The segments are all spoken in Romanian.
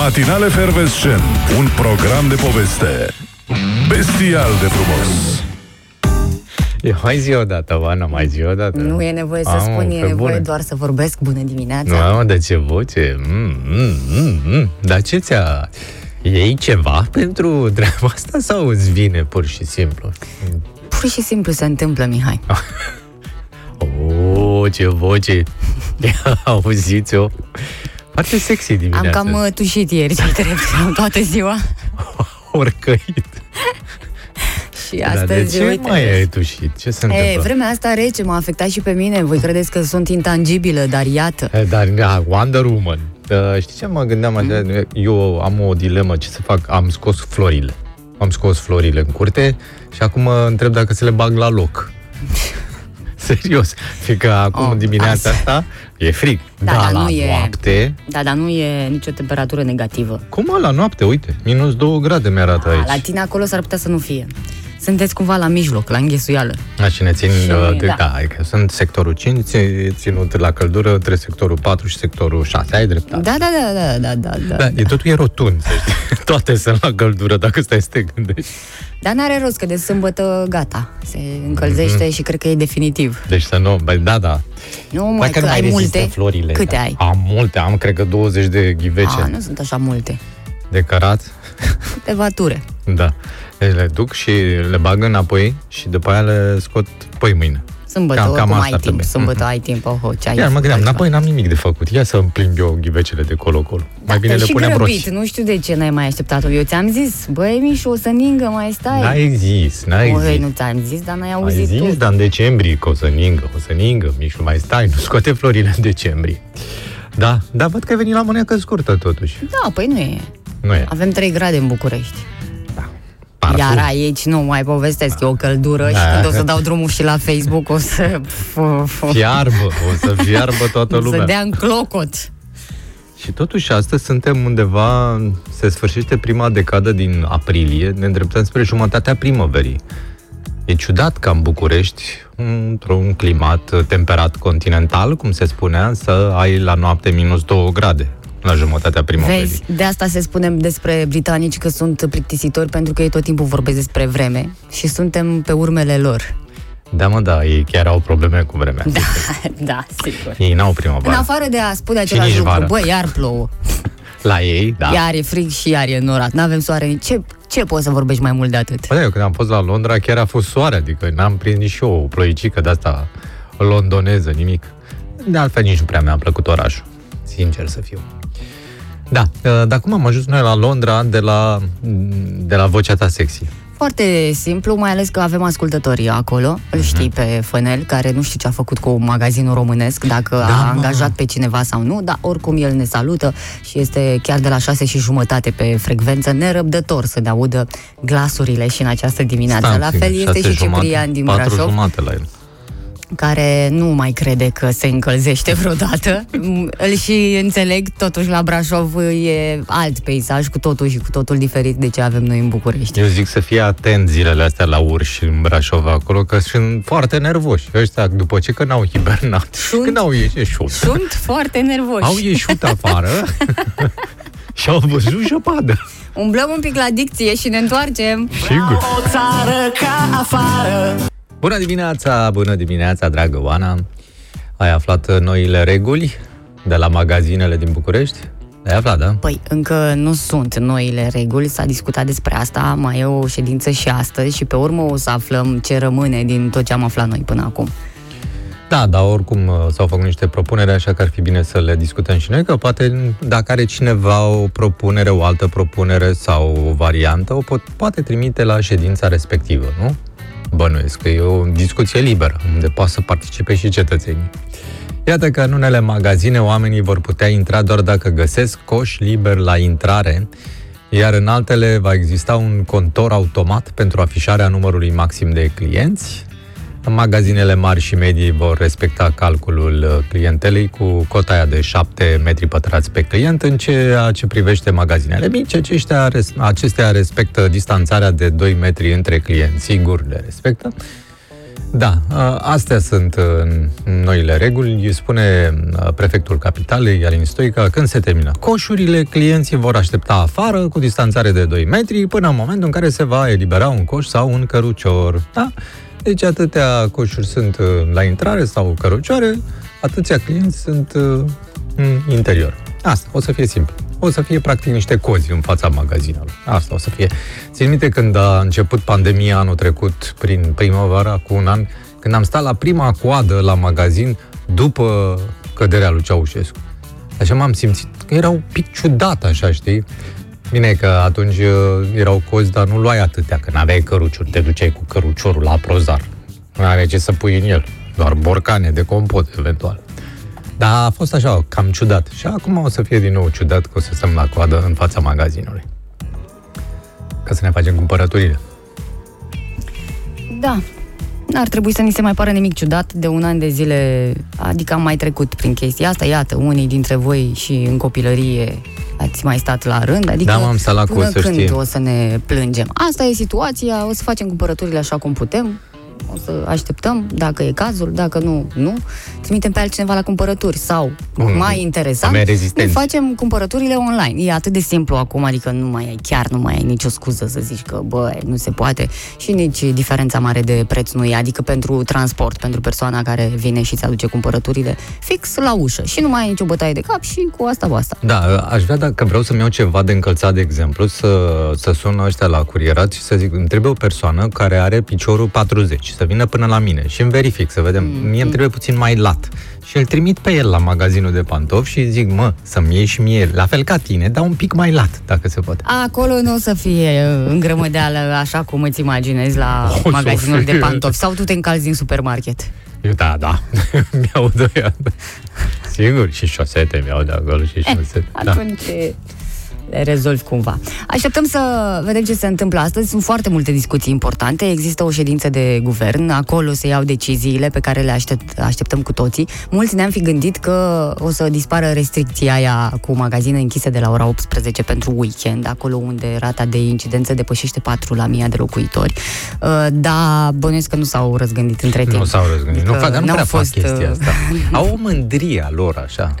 Matinale Fervescent, un program de poveste bestial de frumos. E mai zi o dată, Oana, mai zi o dată. Nu e nevoie să Am, spun, e pe nevoie bune. doar să vorbesc. Bună dimineața! Mamă, de ce voce? Mm, mm, mm, mm. Dar ce ți-a... Iei ceva pentru treaba asta sau îți vine pur și simplu? Pur și simplu se întâmplă, Mihai. Oh, ce voce! Auziți-o? Foarte sexy Am dimineața. cam uh, tușit ieri, ce drept, am toată ziua. Oricăit. Și Dar de astăzi, ce uite... mai ai tușit? Ce se E, întâmplă? vremea asta rece m-a afectat și pe mine. Voi credeți că sunt intangibilă, dar iată. E, Dar, da, Wonder Woman. Uh, știi ce mă gândeam așa? Eu am o dilemă, ce să fac? Am scos florile. Am scos florile în curte și acum mă întreb dacă să le bag la loc. Serios. Fiindcă acum Oh, dimineața asta. asta e frig. Da, dar dar la nu e- noapte... Da, dar nu e nicio temperatură negativă. Cum mă, la noapte? Uite, minus 2 grade mi-arată A, aici. la tine acolo s-ar putea să nu fie. Sunteți cumva la mijloc, la înghesuială. Da, și ne țin, Și- uh, de, da. da. adică sunt sectorul 5, ți- ținut la căldură, între sectorul 4 și sectorul 6. Ai dreptate. Da, da, da, da, da, da. da. Da, e totul e rotund, să știi. Toate sunt la căldură, dacă stai să te gândești. Dar n-are rost că de sâmbătă gata. Se încălzește Mhm. și cred că e definitiv. Deci să nu, băi, da, da. Nu mai Dacă că nu mai ai rezistă multe. florile. Câte da. ai? Am multe, am cred că 20 de ghivece A, nu sunt așa multe. de cărat. Câteva ture. Da. Deci le duc și le bag înapoi și după aia le scot păi mâine. Sâmbătă, Cam- cam oricum asta ai timp. trebuie. Sâmbătă ai timp. Oh, ce ai Iar mă făcut gândeam, altceva. înapoi n-am nimic de făcut. Ia să îmi plimb eu ghivecele de colo-colo. Mai bine Dar le și punem grăbit, roci. nu știu de ce n-ai mai așteptat-o. Eu ți-am zis, băi, Mișu, o să ningă, mai stai. N-ai zis, n-ai Băi, zis. nu ți-am zis, dar n-ai Ai auzit zis, tu. dar în decembrie că o să ningă, o să ningă, Mișu, mai stai, nu scoate florile în decembrie. Da, dar văd că ai venit la mânecă scurtă totuși. Da, păi nu e. Nu e. Avem 3 grade în București. Parfum. Iar aici nu mai povestesc, e o căldură și Da. când o să dau drumul și la Facebook o să... F- f- Fiarbă, o să fiarbă toată să lumea. dea în clocot. Și totuși astăzi suntem undeva, se sfârșește prima decadă din aprilie, ne îndreptăm spre jumătatea primăverii. E ciudat ca în București, într-un climat temperat continental, cum se spunea, să ai la noapte minus 2 grade la jumătatea primăverii. Vezi, de asta se spunem despre britanici că sunt plictisitori pentru că ei tot timpul vorbesc despre vreme și suntem pe urmele lor. Da, mă, da, ei chiar au probleme cu vremea. Da, da, sigur. Ei n-au În primăvară. afară de a spune Și același nici lucru, vară. bă, iar plouă, La ei, da. da. iar e frig și iar e norat, n-avem soare, nici- ce, ce poți să vorbești mai mult de atât? Bă, da, eu când am fost la Londra chiar a fost soare, adică n-am prins nici eu o ploicică de asta londoneză, nimic. De altfel nici nu prea mi-a plăcut orașul, sincer să fiu. Da, dar cum am ajuns noi la Londra de la, de la vocea ta sexy? Foarte simplu, mai ales că avem ascultătorii acolo, îl știi Mhm. pe Fănel, care nu știu ce a făcut cu magazinul românesc, dacă Da, a mă. angajat pe cineva sau nu, dar oricum el ne salută și este chiar de la șase și jumătate pe frecvență, nerăbdător să ne audă glasurile și în această dimineață. Stai la puțin, fel este șase și jumate, Ciprian din patru Brașov. jumate la el. Care nu mai crede că se încălzește vreodată. Mm, Îl și înțeleg, totuși la Brașov e alt peisaj, cu totul și cu totul diferit de ce avem noi în București. Eu zic să fie atent zilele astea la urși în Brașov acolo, că sunt foarte nervoși. Ăștia, după ce că n-au hibernat, Sunt- când au ieșit, Sunt foarte nervoși. au ieșit afară și au văzut șăpadă. Umblăm un pic la dicție și ne întoarcem. Sigur. O țară ca afară Bună dimineața, bună dimineața, dragă Oana. Ai aflat noile reguli de la magazinele din București? Ai aflat, da? Păi, încă nu sunt noile reguli, s-a discutat despre asta, mai e o ședință și astăzi și pe urmă o să aflăm ce rămâne din tot ce am aflat noi până acum. Da, dar oricum uh, s-au făcut niște propuneri, așa că ar fi bine să le discutăm și noi, că poate dacă are cineva o propunere, o altă propunere sau o variantă, o pot, poate trimite la ședința respectivă, nu? Bănuiesc că e o discuție liberă, unde poate să participe și cetățenii. Iată că în unele magazine oamenii vor putea intra doar dacă găsesc coș liber la intrare, iar în altele va exista un contor automat pentru afișarea numărului maxim de clienți. Magazinele mari și medii vor respecta calculul uh, clientelei cu cota aia de 7 metri pătrați pe client, în ceea ce privește magazinele mici, aceștia, res- acestea respectă distanțarea de 2 metri între clienți, sigur le respectă. Da, a, astea sunt uh, noile reguli. Îi spune uh, prefectul capitalei, Alin Stoica, când se termină coșurile, clienții vor aștepta afară cu distanțare de 2 metri până în momentul în care se va elibera un coș sau un cărucior. Da? Deci atâtea coșuri sunt uh, la intrare sau cărucioare, atâția clienți sunt în interior. Asta, o să fie simplu. O să fie practic niște cozi în fața magazinelor. Asta o să fie. Țin minte când a început pandemia anul trecut, prin primăvara, cu un an, când am stat la prima coadă la magazin după căderea lui Ceaușescu. Așa m-am simțit că era un pic ciudat, așa, știi? Bine că atunci uh, erau cozi, dar nu luai atâtea, că n-aveai căruciuri, te duceai cu căruciorul la prozar. Nu aveai ce să pui în el, doar borcane de compot, eventual. Dar a fost așa, cam ciudat. Și acum o să fie din nou ciudat că o să stăm la coadă în fața magazinului. Ca să ne facem cumpărăturile. Da, ar trebui să ni se mai pare nimic ciudat de un an de zile, adică am mai trecut prin chestia asta, iată, unii dintre voi și în copilărie ați mai stat la rând, adică da, m-am la până când știe. o să ne plângem. Asta e situația, o să facem cumpărăturile așa cum putem, o să așteptăm, dacă e cazul, dacă nu, nu. Trimitem pe altcineva la cumpărături sau, mm, mai interesant, ne facem cumpărăturile online. E atât de simplu acum, adică nu mai ai, chiar nu mai ai nicio scuză să zici că, bă, nu se poate și nici diferența mare de preț nu e, adică pentru transport, pentru persoana care vine și îți aduce cumpărăturile fix la ușă și nu mai ai nicio bătaie de cap și cu asta basta. Da, aș vrea, dacă vreau să-mi iau ceva de încălțat, de exemplu, să, să sun ăștia la curierat și să zic, îmi trebuie o persoană care are piciorul 40 să vină până la mine și îmi verific, să vedem. Mm. Mie îmi trebuie puțin mai lat. Și îl trimit pe el la magazinul de pantofi și zic, mă, să-mi iei și mie, la fel ca tine, dar un pic mai lat, dacă se poate. Acolo nu o să fie în grămădeală, așa cum îți imaginezi la o, magazinul de pantofi. Sau tu te încalzi din supermarket. Eu, da, da, mi-au doi Sigur, și șosete mi-au de acolo și eh, șosete. Eh, atunci... Da le rezolvi cumva. Așteptăm să vedem ce se întâmplă astăzi. Sunt foarte multe discuții importante. Există o ședință de guvern. Acolo se iau deciziile pe care le aștept, așteptăm cu toții. Mulți ne-am fi gândit că o să dispară restricția aia cu magazine închise de la ora 18 pentru weekend, acolo unde rata de incidență depășește 4 la mii de locuitori. Uh, da, bănuiesc că nu s-au răzgândit între timp. Nu s-au răzgândit. Adică nu, fac, nu prea fost, fac chestia uh, asta. Au o mândrie a lor, așa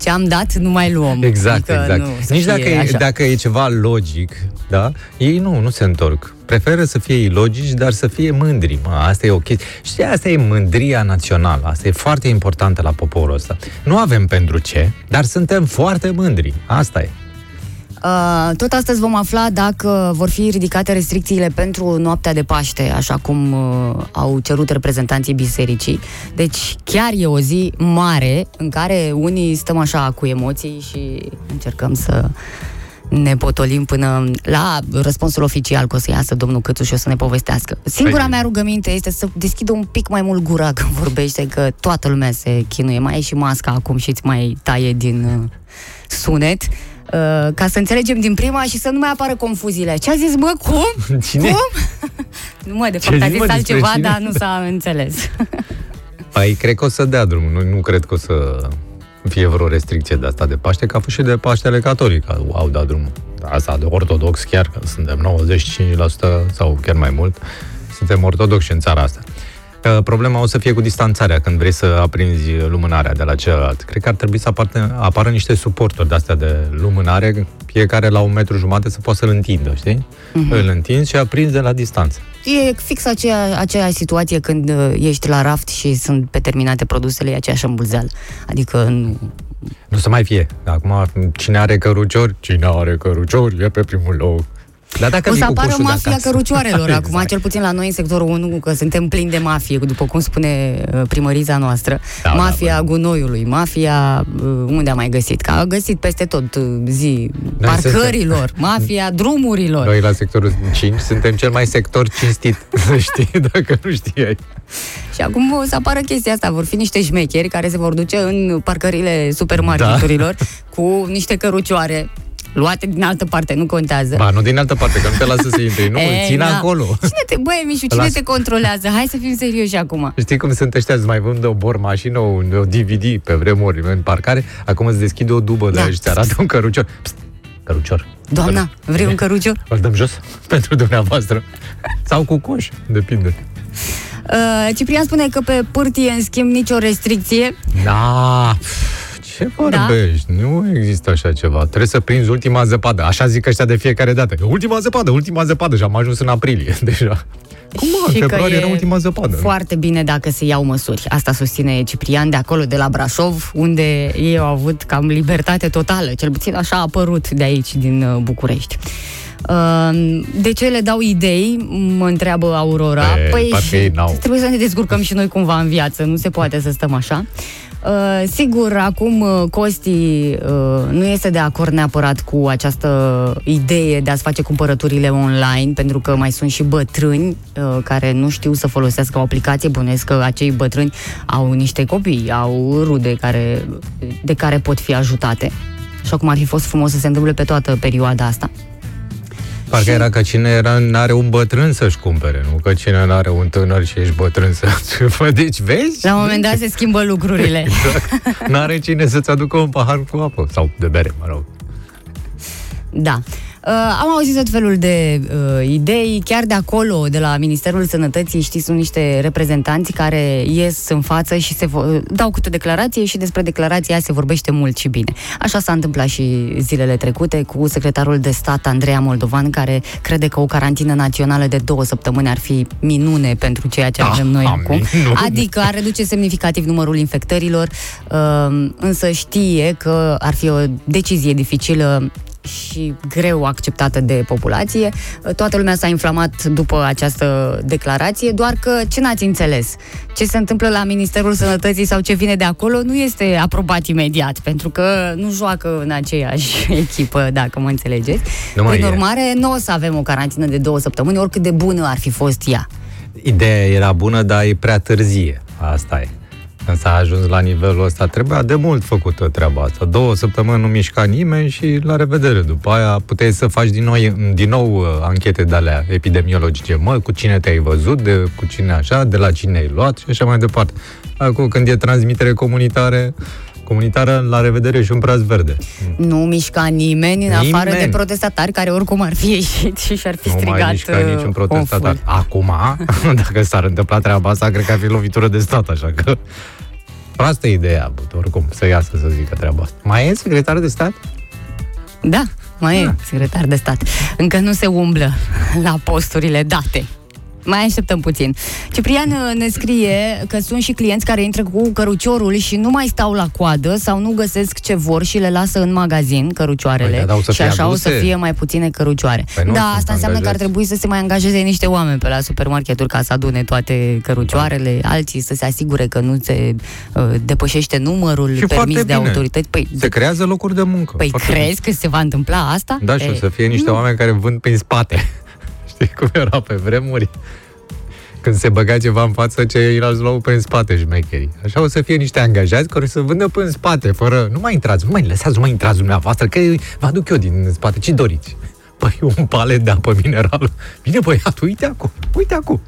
ce am dat, nu mai luăm. Exact, adică exact. Nu, Nici dacă e, dacă e ceva logic, da, ei nu, nu se întorc. Preferă să fie ilogici, dar să fie mândri. Mă, asta e o chestie. Și asta e mândria națională. Asta e foarte importantă la poporul ăsta. Nu avem pentru ce, dar suntem foarte mândri. Asta e. Uh, tot astăzi vom afla dacă vor fi ridicate restricțiile pentru noaptea de Paște, așa cum uh, au cerut reprezentanții bisericii. Deci chiar e o zi mare în care unii stăm așa cu emoții și încercăm să ne potolim până la răspunsul oficial că o să iasă domnul Câțu și o să ne povestească. Singura păi- mea rugăminte este să deschidă un pic mai mult gura când vorbește, că toată lumea se chinuie. Mai e și masca acum și îți mai taie din uh, sunet. Uh, ca să înțelegem din prima și să nu mai apară confuziile. Ce a zis, mă, cum? Cine? Cum? nu, mă, de fapt a zis altceva, dar nu s-a înțeles. Păi, cred că o să dea drumul. Nu, nu cred că o să fie vreo restricție de asta de Paște, că a fost și de Paștele Catolic, au dat drumul. Asta de ortodox chiar, că suntem 95% sau chiar mai mult, suntem ortodoxi în țara asta. Problema o să fie cu distanțarea când vrei să aprinzi lumânarea de la celălalt. Cred că ar trebui să apară, apară niște suporturi de astea de lumânare, fiecare la un metru jumate să poată să-l întindă, știi? Uh-huh. Îl întinzi și aprinzi de la distanță. E fix aceea, aceea situație când uh, ești la raft și sunt pe terminate produsele, e aceeași îmbulzeală. Adică nu... Nu să mai fie. Acum, cine are căruciori, cine are căruciori, e pe primul loc. Dar dacă o să apară mafia cărucioarelor exact. acum, cel puțin la noi în sectorul 1, că suntem plini de mafie, după cum spune uh, primăriza noastră. Da, da mafia da, gunoiului, mafia uh, unde a mai găsit? Că a găsit peste tot uh, zi noi parcărilor, suntem... mafia drumurilor. Noi la sectorul 5 suntem cel mai sector cinstit, să știi, dacă nu știai. Și acum o să apară chestia asta, vor fi niște șmecheri care se vor duce în parcările supermarketurilor da. cu niște cărucioare luate din altă parte, nu contează. Ba, nu din altă parte, că nu te lasă să intri, nu, e, țin na. acolo. Cine te, băie, Mișu, cine Las... te controlează? Hai să fim serioși acum. Știi cum sunt ăștia, îți mai vând o bor mașină, un o DVD pe vremuri în parcare, acum îți deschide o dubă da. de și ți arată un cărucior. Pst, cărucior. Doamna, vrei un cărucior? Îl dăm jos pentru dumneavoastră. Sau cu coș, depinde. Uh, Ciprian spune că pe pârtie, în schimb, nicio restricție. Da, ce vorbești? Da? Nu există așa ceva. Trebuie să prinzi ultima zăpadă. Așa zic ăștia de fiecare dată. Ultima zăpadă, ultima zăpadă. Și am ajuns în aprilie deja. Cum mă, în februarie era ultima zăpadă. Foarte bine dacă se iau măsuri. Asta susține Ciprian de acolo, de la Brașov, unde ei au avut cam libertate totală. Cel puțin așa a apărut de aici, din uh, București. Uh, de ce le dau idei? Mă întreabă Aurora. E, păi și trebuie să ne descurcăm și noi cumva în viață. Nu se poate să stăm așa. Uh, sigur, acum uh, Costi uh, nu este de acord neapărat cu această idee de a-ți face cumpărăturile online, pentru că mai sunt și bătrâni uh, care nu știu să folosească o aplicație. Bănuiesc că acei bătrâni au niște copii, au rude care, de care pot fi ajutate. Și acum ar fi fost frumos să se întâmple pe toată perioada asta. Parcă era că cine era, n-are un bătrân să-și cumpere, nu că cine n-are un tânăr și ești bătrân să Deci, vezi? La un moment dat se schimbă lucrurile. exact. N-are cine să-ți aducă un pahar cu apă. Sau de bere, mă rog. Da. Uh, am auzit tot felul de uh, idei, chiar de acolo, de la Ministerul Sănătății, știți, sunt niște reprezentanți care ies în față și se vo- dau câte o declarație și despre declarația se vorbește mult și bine. Așa s-a întâmplat și zilele trecute cu secretarul de stat Andreea Moldovan, care crede că o carantină națională de două săptămâni ar fi minune pentru ceea ce Da, avem noi am acum. minune. Adică ar reduce semnificativ numărul infectărilor, uh, însă știe că ar fi o decizie dificilă și greu acceptată de populație. Toată lumea s-a inflamat după această declarație, doar că ce n-ați înțeles? Ce se întâmplă la Ministerul Sănătății sau ce vine de acolo nu este aprobat imediat, pentru că nu joacă în aceeași echipă, dacă mă înțelegeți. Nu mai Prin e. urmare, nu o să avem o carantină de două săptămâni, oricât de bună ar fi fost ea. Ideea era bună, dar e prea târzie. Asta e. Când s-a ajuns la nivelul ăsta, trebuia de mult făcută treaba asta. Două săptămâni nu mișca nimeni și la revedere. După aia puteai să faci din nou, din nou uh, anchete de alea epidemiologice. Mă, cu cine te-ai văzut, de, cu cine așa, de la cine ai luat și așa mai departe. Acum, când e transmitere comunitare, comunitară, la revedere și un braț verde. Nu mișca nimeni, în Nimeni. afară de protestatari care oricum ar fi ieșit și și-ar fi Nu strigat mai mișca uh, niciun protestatar. oful. Acum, dacă s-ar întâmpla treaba asta, cred că ar fi lovitură de stat, așa că... Proastă idee a avut, oricum, să iasă să zică treaba asta. Mai e secretar de stat? Da, mai e Da. secretar de stat. Încă nu se umblă la posturile date. Mai așteptăm puțin. Ciprian uh, ne scrie că sunt și clienți care intră cu căruciorul și nu mai stau la coadă sau nu găsesc ce vor și le lasă în magazin cărucioarele Păi, da, dar o să și fie așa o să aduse. fie mai puține cărucioare. Păi nu, da, sunt asta înseamnă că ar angajați. trebui să se mai angajeze niște oameni pe la supermarketuri ca să adune toate cărucioarele, alții să se asigure că nu se uh, depășește numărul Și permis foarte de bine. autorități. Păi, Se creează locuri de muncă. Păi Foarte crezi că se va întâmpla asta? bine. Da, și o E, să fie niște oameni care vând prin spate. Știi cum era pe vremuri? Când se băga ceva în față, ceilalți luau prin spate șmecherii. Așa o să fie niște angajați care să vândă prin spate, fără... Nu mai intrați, nu mai lăsați, nu mai intrați dumneavoastră, că vă aduc eu din spate. Ce doriți? Păi un palet de apă minerală. Bine, băiat, uite acum, uite acum.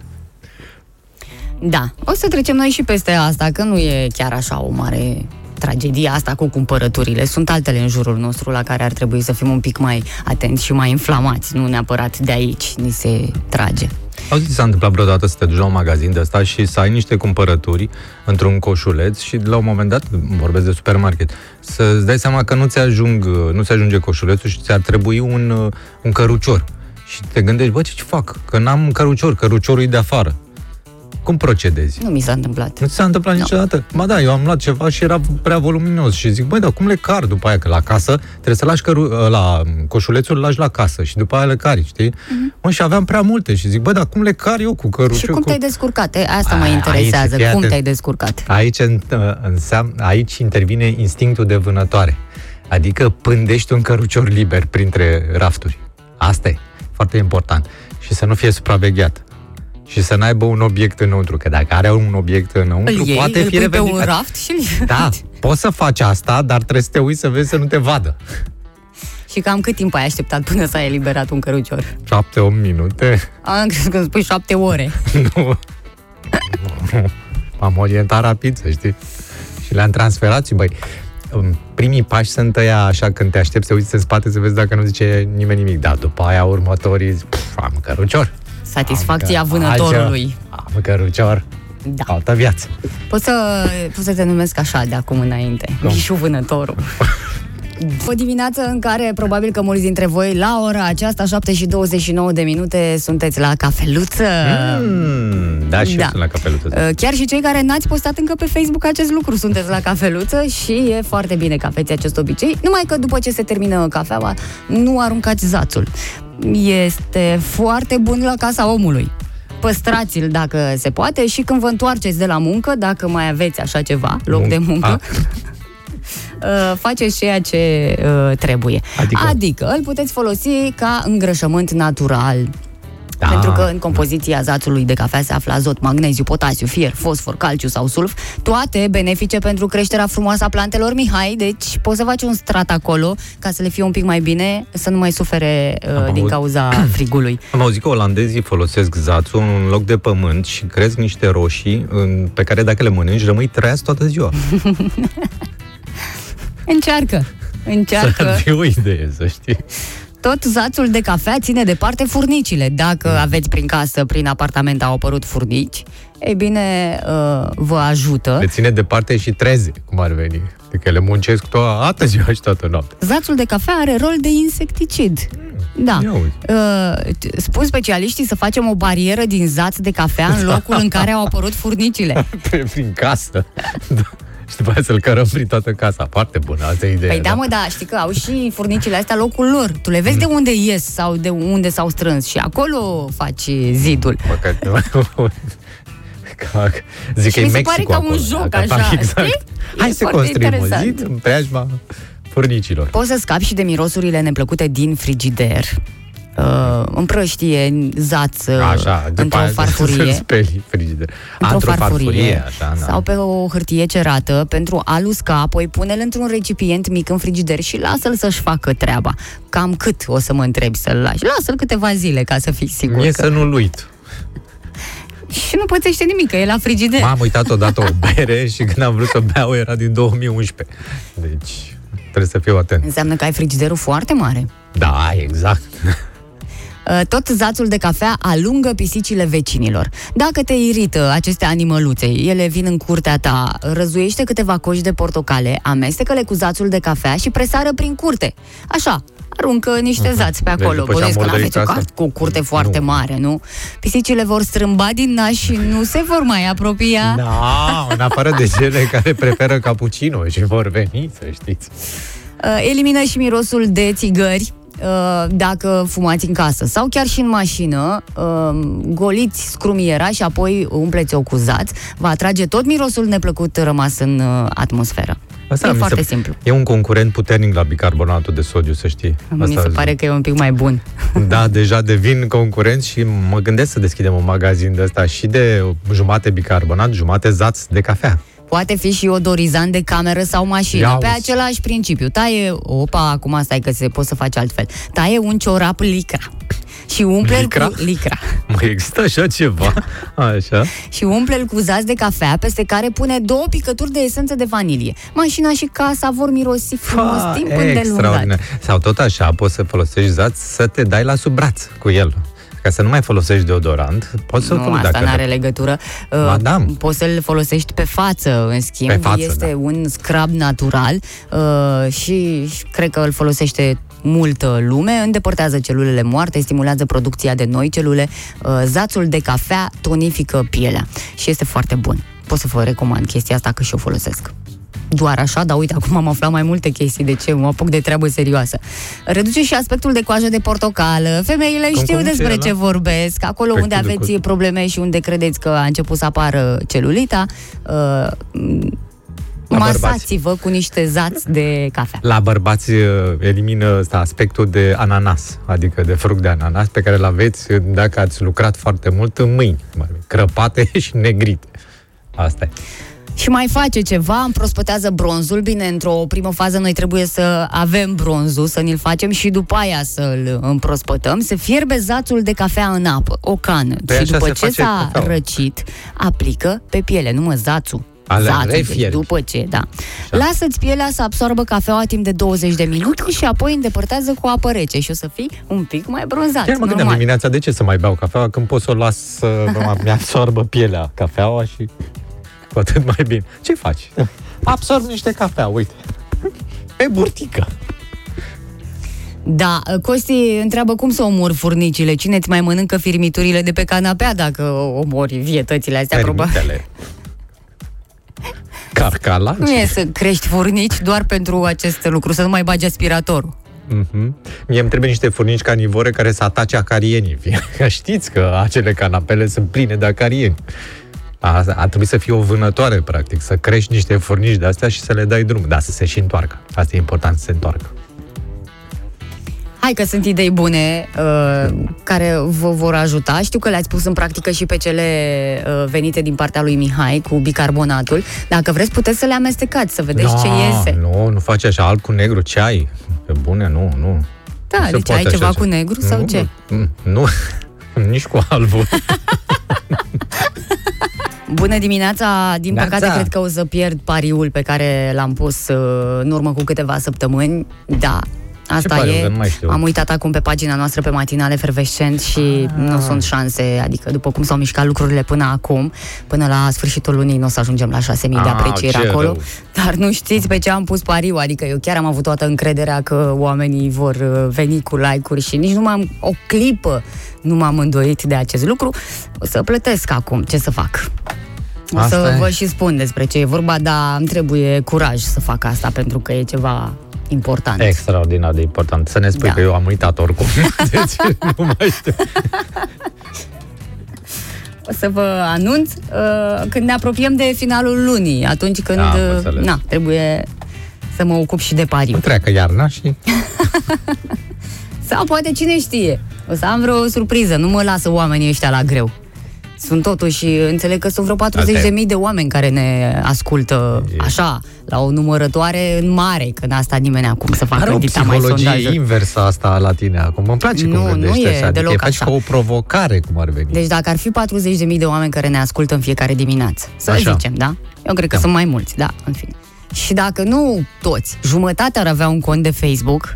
Da, o să trecem noi și peste asta, că nu e chiar așa o mare tragedie asta cu cumpărăturile. Sunt altele în jurul nostru la care ar trebui să fim un pic mai atenți și mai inflamați, nu neapărat de aici ni se trage. Auzi, ți s-a întâmplat vreodată să te duci la un magazin de ăsta și să ai niște cumpărături într-un coșuleț și la un moment dat, vorbesc de supermarket, să-ți dai seama că nu ți ajung, nu ți ajunge coșulețul și ți-ar trebui un, un cărucior. Și te gândești, bă, ce fac? Că n-am cărucior, căruciorul e de afară. Cum procedezi? Nu mi s-a întâmplat. Nu ți s-a întâmplat Nu. niciodată? Ba da, eu am luat ceva și era prea voluminos și zic, băi, dar cum le car după aia? Că la casă trebuie să lași căru- la coșulețul, îl lași la casă și după aia le cari, știi? Mm-hmm. Mă, și aveam prea multe și zic, băi, dar cum le car eu cu cărucior? Și cum cu... te-ai descurcat? E, Asta mă A, interesează. aici, fii cum atent. te-ai descurcat? Aici, în- înseamnă, aici intervine instinctul de vânătoare. Adică pândești un cărucior liber printre rafturi. Asta e foarte important. Și să nu fie supravegheat. Și să n-aibă un obiect înăuntru. Că dacă are un obiect înăuntru, Îl iei, poate îl fi pui pe un revendicat. raft și Da, poți să faci asta, dar trebuie să te uiți să vezi să nu te vadă. Și cam cât timp ai așteptat până să ai eliberat un cărucior? 7-8 minute. Am crezut că îmi spui șapte ore. nu. M-am orientat rapid, să știi. Și le-am transferat și, băi, în primii pași sunt ăia așa când te aștepți să uiți în spate să vezi dacă nu zice nimeni nimic. Da, după aia următorii, zic, pf, am cărucior. Satisfacția Am că- vânătorului. Așa, Cărucior. Da. Altă viață. Poți să, poți să te numesc așa de acum înainte. Ghișu vânătorul. O dimineață în care probabil că mulți dintre voi la ora aceasta, 7 și 29 de minute, sunteți la cafeluță. Mm, da, și Da. eu sunt la cafeluță. Uh, Chiar și cei care n-ați postat încă pe Facebook acest lucru sunteți la cafeluță și e foarte bine că aveți acest obicei, numai că după ce se termină cafeaua, nu aruncați zațul. Este foarte bun la casa omului. Păstrați-l dacă se poate și când vă întoarceți de la muncă, dacă mai aveți așa ceva, loc Mun- de muncă, A. uh, faceți ceea ce uh, trebuie. Adică? adică îl puteți folosi ca îngrășământ natural. Da. Pentru că în compoziția zațului de cafea se află azot, magneziu, potasiu, fier, fosfor, calciu sau sulf, toate benefice pentru creșterea frumoasă a plantelor Mihai, deci poți să faci un strat acolo ca să le fie un pic mai bine, să nu mai sufere uh, din auzit. cauza frigului. Am auzit că olandezii folosesc zațul în loc de pământ și cresc niște roșii în, pe care dacă le mănânci rămâi treaz toată ziua. Încearcă! Să Încearcă! fie o idee, să știi. Tot zațul de cafea ține departe furnicile. Dacă aveți prin casă, prin apartament au apărut furnici, ei bine, uh, vă ajută. Le ține departe și treze, cum ar veni. Adică le muncesc toată ziua și toată noaptea. Zațul de cafea are rol de insecticid. Da. Ia uite. Uh, t- spun specialiștii să facem o barieră din zaț de cafea în locul în care au apărut furnicile. Prin casă. Da. Și după aia să-l cărăm prin toată casa. Foarte bună, asta e ideea. Păi da, mă, da, știi că au și furnicile astea locul lor. Tu le vezi de unde ies sau de unde s-au strâns și acolo faci zidul. Mă, că... Ca, zic Și că e mi se pare Mexico ca un acolo, joc, da, așa, exact. știi? Hai E să foarte construim un interesant. zid în preajma furnicilor. Poți să scapi și de mirosurile neplăcute din frigider. Uh, împrăștie, zaț, uh, Așa, după într-o aia farfurie. să speli frigider. A, într-o farfurie, așa, da. sau pe o hârtie cerată pentru a lusca, apoi pune-l într-un recipient mic în frigider și lasă-l să-și facă treaba. Cam cât o să mă întrebi să-l lași? Lasă-l câteva zile ca să fii sigur E că... să nu-l uit. Și nu pățește nimic, că e la frigider. M-am uitat odată o bere și când am vrut să beau era din 2011. Deci trebuie să fiu atent. Înseamnă că ai frigiderul foarte mare. Da, exact. Uh, Tot zațul de cafea alungă pisicile vecinilor. Dacă te irită aceste animăluțe, ele vin în curtea ta, răzuiește câteva coși de portocale, amestecă-le cu zațul de cafea și presară prin curte. Așa, aruncă niște zați pe Deci acolo. după ce Bănuiesc am că n-aveți o murdărit carte cu o curte foarte Nu. mare, nu? Pisicile vor strâmba din nas și nu se vor mai apropia. Da, în afară de cele care preferă cappuccino și vor veni, să știți. Uh, Elimină și mirosul de țigări uh, dacă fumați în casă sau chiar și în mașină, uh, goliți scrumiera și apoi umpleți-o cu zaț, va atrage tot mirosul neplăcut rămas în uh, atmosferă. Asta e mi foarte se, simplu. E un concurent puternic la bicarbonatul de sodiu, să știi. Mi se zic. pare că e un pic mai bun. Da, deja devin concurenți și mă gândesc să deschidem un magazin de ăsta și de jumate bicarbonat, jumate zaț de cafea. Poate fi și odorizant de cameră sau mașină, Ia pe uzi. același principiu. Taie, opa, acum stai că se poți să faci altfel. Taie un ciorap licra și umple-l Licra? cu licra. Mai există așa ceva? Așa. și umple-l cu zaț de cafea, peste care pune două picături de esență de vanilie. Mașina și casa vor mirosi frumos Fa, timp îndelungat. extraordinar. Sau tot așa, poți să folosești zaț să te dai la sub braț cu el. Ca să nu mai folosești deodorant, poți să-l Nu, folosești. asta dacă nu are legătură. Ba da. Poți să-l folosești pe față, în schimb. Pe față, este da. un scrub natural uh, și cred că îl folosește multă lume, îndepărtează celulele moarte, stimulează producția de noi celule. Uh, zațul de cafea tonifică pielea și este foarte bun. Pot să vă recomand chestia asta că și o folosesc. Doar așa, dar uite, acum am aflat mai multe chestii, de ce mă apuc de treabă serioasă. Reduce și aspectul de coajă de portocală. Femeile Cum, știu cum, ce despre e ce ăla? vorbesc. Acolo unde Aspectul de aveți coajă. probleme și unde credeți că a început să apară celulita, uh, La bărbați. masați-vă cu niște zați de cafea. La bărbați uh, elimină ăsta aspectul de ananas, adică de fruct de ananas, pe care îl aveți uh, dacă ați lucrat foarte mult în mâini, cum ar veni, crăpate și negrite. Asta e. Și mai face ceva, împrospătează bronzul. Bine, într-o primă fază noi trebuie să avem bronzul, să ne-l facem și după aia să-l împrospătăm. Se fierbe zațul de cafea în apă, o cană. Păi și așa după se ce face s-a cafeaua. răcit, aplică pe piele, nu mă, zațul. Ale Zață, deci refierbi. după ce, da. Lasă-ți pielea să absorbă cafeaua timp de 20 de minute și apoi îndepărtează cu apă rece și o să fii un pic mai bronzat. Chiar mă gândeam normal. dimineața, de ce să mai beau cafeaua când pot să o las să mi absorbă pielea cafeaua și cu atât mai bine. Ce faci? Absorb niște cafea, uite. Pe burtică. Da, Costi întreabă cum să omori furnicile. Cine îți mai mănâncă firmiturile de pe canapea dacă omori vietățile astea? Probabil. Termitele. Carcalaci. Nu e să crești furnici doar pentru acest lucru, să nu mai bagi aspiratorul. Mm-hmm. Mie îmi trebuie niște furnici carnivore care să atace acarienii. Că știți că acele canapele sunt pline de acarieni. A, a trebuit să fie o vânătoare, practic, să crești niște furnici de astea și să le dai drum. Da, să se și întoarcă. Asta e important, să se întoarcă. Hai că sunt idei bune uh, care vă vor ajuta. Știu că le-ați pus în practică și pe cele uh, venite din partea lui Mihai cu bicarbonatul. Dacă vreți, puteți să le amestecați, să vedeți no, ce iese. Nu, nu faci așa, alb cu negru, ce ai? Pe bune, nu, nu. Da, Nu se deci poate ai așa ceva ceva. cu negru sau nu, ce? Nu, nu, nici cu albul. Bună dimineața! Din Neața. păcate, cred că o să pierd pariul pe care l-am pus uh, în urmă cu câteva săptămâni. Da, asta pariu? e. Că nu mai știu. Am uitat acum pe pagina noastră pe matinale fervescent și Ah. nu sunt șanse, adică după cum s-au mișcat lucrurile până acum, până la sfârșitul lunii nu o să ajungem la 6.000 de Ah, aprecieri ce acolo. rău. Dar nu știți pe ce am pus pariu, adică eu chiar am avut toată încrederea că oamenii vor uh, veni cu like-uri și nici nu m-am o clipă nu m-am îndoit de acest lucru. O să plătesc acum, ce să fac? O Asta să e. vă și spun despre ce e vorba, dar îmi trebuie curaj să fac asta pentru că e ceva important. Extraordinar de important. Să ne spui Da. că eu am uitat oricum. Deci nu mai știu. O să vă anunț uh, când ne apropiem de finalul lunii, atunci când Am uh, înțeles. na, trebuie să mă ocup și de pariu. Nu treacă iarna și... Sau poate cine știe, o să am vreo surpriză, nu mă lasă oamenii ăștia la greu. Sunt totuși, înțeleg că sunt vreo 40.000 de oameni care ne ascultă E- așa, la o numărătoare în mare, că n-a stat nimeni acum să facă Are o dita mai psihologie sondajul. inversă asta la tine acum. Îmi place cum Nu, nu gândești e așa. Adică deloc e faci așa. ca o provocare, cum ar veni. Deci dacă ar fi 40.000 de oameni care ne ascultă în fiecare dimineață, să Așa. zicem, da? Eu cred că Da. sunt mai mulți, da, în fine. Și dacă nu toți, jumătate ar avea un cont de Facebook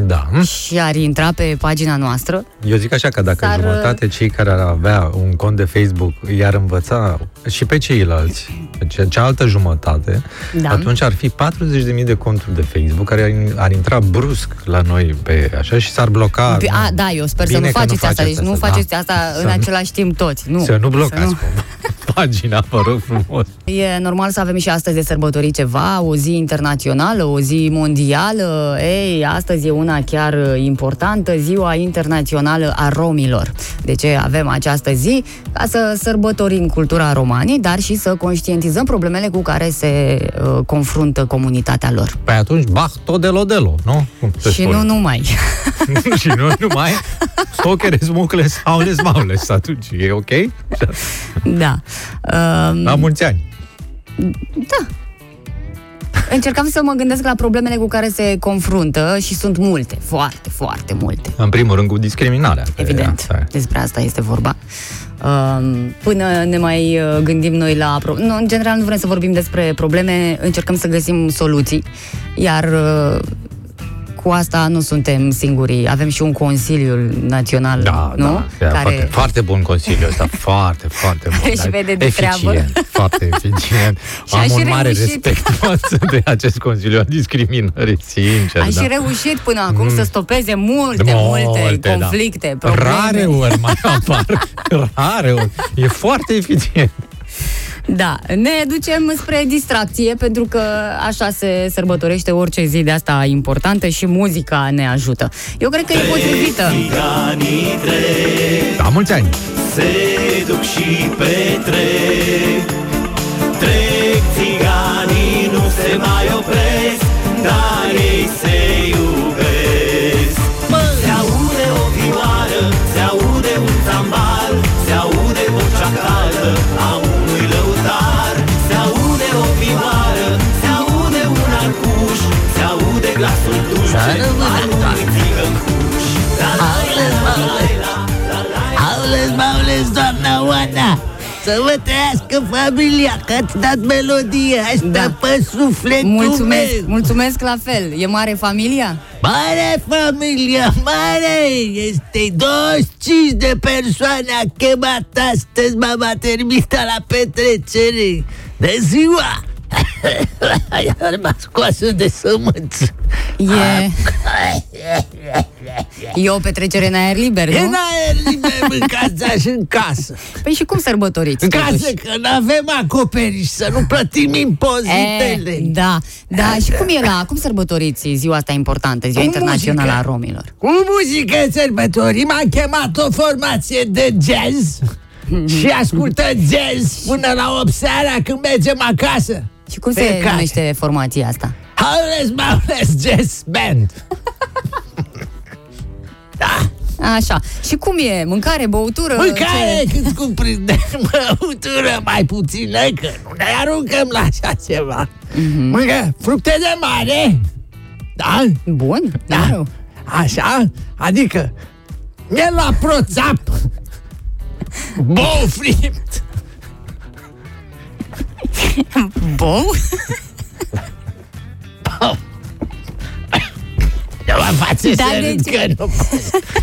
Da. și ar intra pe pagina noastră, Eu zic așa că dacă S-ar- jumătate cei care ar avea un cont de Facebook i-ar învăța și pe ceilalți, pe ce- cealaltă jumătate, Da. atunci ar fi 40.000 de conturi de Facebook care ar, ar intra brusc la noi pe așa și s-ar bloca. Bi- A, da, eu sper Bine să nu că nu faceți asta, deci faceți nu asta, faceți da. asta Să în nu- același timp toți. Nu. Să nu blocați nu. pagina, vă rog frumos. E normal să avem și astăzi de sărbători ceva, o zi internațională, o zi mondială. Ei, astăzi e una chiar importantă, ziua internațională a romilor. De ce avem această zi? Ca să sărbătorim cultura romanii, dar și să conștientizăm problemele cu care se uh, confruntă comunitatea lor. Păi atunci, bah, tot de lodelo, nu? Cum se și spune. nu numai. și nu numai Sochere, smucle, saules, maules Atunci e ok? da. Um, La mulți ani Încercam să mă gândesc la problemele cu care se confruntă și sunt multe, foarte, foarte multe. În primul rând cu discriminarea Evident, Asta e. despre asta este vorba. Um, Până ne mai uh, gândim noi la... Pro- nu, în general nu vrem să vorbim despre probleme, încercăm să găsim soluții, iar uh, cu asta nu suntem singuri. Avem și un Consiliu Național, Da, nu? da, care... foarte, foarte bun consiliu ăsta, foarte, foarte bun. Care își vede de eficient, treabă. foarte eficient. Și a Am și un mare reușit. respect față de acest consiliu al discriminării, sincer. A da. și reușit până acum Mm. să stopeze multe, multe, da. conflicte, probleme. Rare ori mai apar. Rare ori. E foarte eficient. Da, ne ducem spre distracție pentru că așa se sărbătorește orice zi de asta importantă și muzica ne ajută. Eu cred că e potrivită. Țiganii trec, La mulți ani. se duc și petrec Trec țiganii, nu se mai opresc Dar ei se iubesc Aules, maules, doamna Oana Să vă trăiască familia, că ați dat melodia asta Da. pe sufletul Mulțumesc, meu. mulțumesc la fel. E mare familia? Mare familia, mare! Este 25 de persoane a chemat astăzi mama termita la petrecere. De ziua! Iar m-a scoasă de sămânță. E, e o petrecere în aer liber, E nu? în aer liber, mâncați și în casă. Păi și cum sărbătoriți? În totuși? casă, că nu avem acoperiș, să nu plătim impozitele. E, da, da, și cum e la, cum sărbătoriți ziua asta importantă, ziua Cu internațională muzică. a romilor? Cu muzică sărbătorim am chemat o formație de jazz și ascultă jazz până la 8 seara când mergem acasă. Și cum Pe se care? numește formația asta? Howless Mowless Jazz Band. Da, Așa. Și cum e? Mâncare, băutură? mâncare ce- cât cuprinde băutură mai puțină, că nu ne aruncăm la așa ceva. Mâncă fructe de mare, da? Bun? Da. Eu. Așa? Adică miel la proțap Bou fript Bou? Nu mă face Da, să de râd ce? că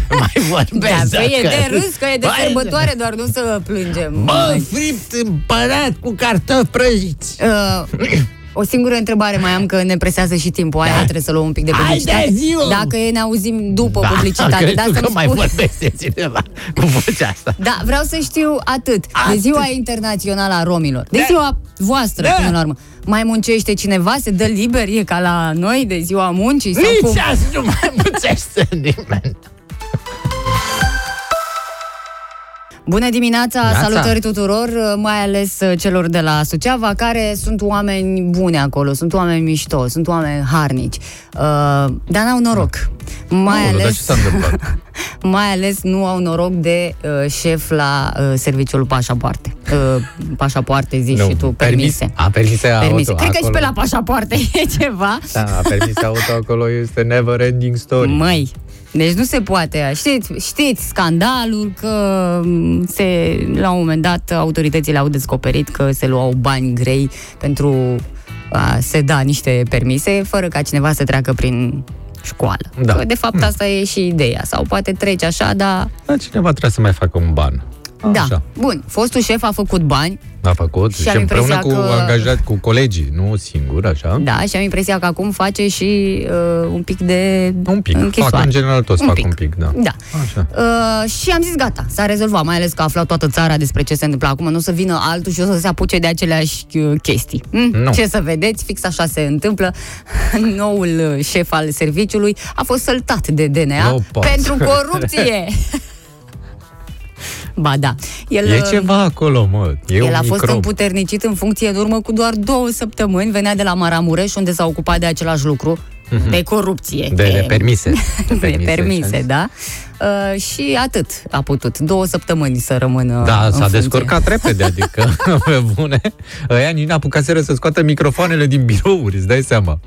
nu mai Da, vorbesc păi e dacă- de râs, că e de Vai, sărbătoare, doar nu să plângem. Bă, fript împărat cu cartofi prăjiți Uh, o singură întrebare mai am, că ne presează și timpul. Aia Da. trebuie să luăm un pic de Haide, publicitate. zi-o! Dacă e, ne auzim după publicitate. crezi Dar tu să-mi că mai spun... vorbește cineva cu vocea asta Da, vreau să știu atât. De Atât. ziua internațională a romilor. De Da. ziua voastră, Da. până la urmă. Mai muncește cineva? Se dă liber? E ca la noi de ziua muncii? Sau cum? Nici azi nu mai muncește nimeni Bună dimineața, Neața. salutări tuturor, mai ales celor de la Suceava, care sunt oameni buni acolo, sunt oameni mișto, sunt oameni harnici, uh, dar n-au noroc. Mai Aoleu, dar ales, ce s-a întâmplat? mai ales nu au noroc de uh, șef la uh, serviciul pașapoarte. Uh, pașapoarte, zici și tu, permise. A, permise Permise. auto. Cred că și acolo. pe la pașapoarte e ceva. Da, permise auto acolo este never ending story. Măi, deci nu se poate. Știți, știți scandalul că m, se, la un moment dat autoritățile au descoperit că se luau bani grei pentru a se da niște permise fără ca cineva să treacă prin școală. Da. Că, de fapt asta e și ideea. Sau poate treci așa, dar Dar cineva trebuie să mai facă un ban. Da. Așa. Bun, fostul șef a făcut bani, A făcut Și și, am împreună cu impresia că- angajat, cu colegii, nu singur, așa? da, și am impresia că acum face și uh, un pic de Un pic. închisoare. Fac, în general toți Un fac pic. un pic, da. Da. Așa. Uh, și am zis gata, s-a rezolvat, mai ales că a aflat toată țara despre ce se întâmplă acum, nu o să vină altul și o să se apuce de aceleași uh, chestii. Mm? Nu. Ce să vedeți, fix așa se întâmplă. Noul uh, șef al serviciului a fost săltat de DNA Opa. pentru corupție. ba da. El, E uh, ceva acolo, mă. E el un a fost microb. împuternicit în funcție în urmă cu doar două săptămâni. Venea de la Maramureș, unde s-a ocupat de același lucru, de corupție. Mhm. De, de permise. De permise, da? Uh, și atât a putut. Două săptămâni să rămână Da, în s-a funcție. descurcat repede, adică, pe bune. Ăia nici n-apucaseră să scoată microfoanele din birouri, îți dai seama.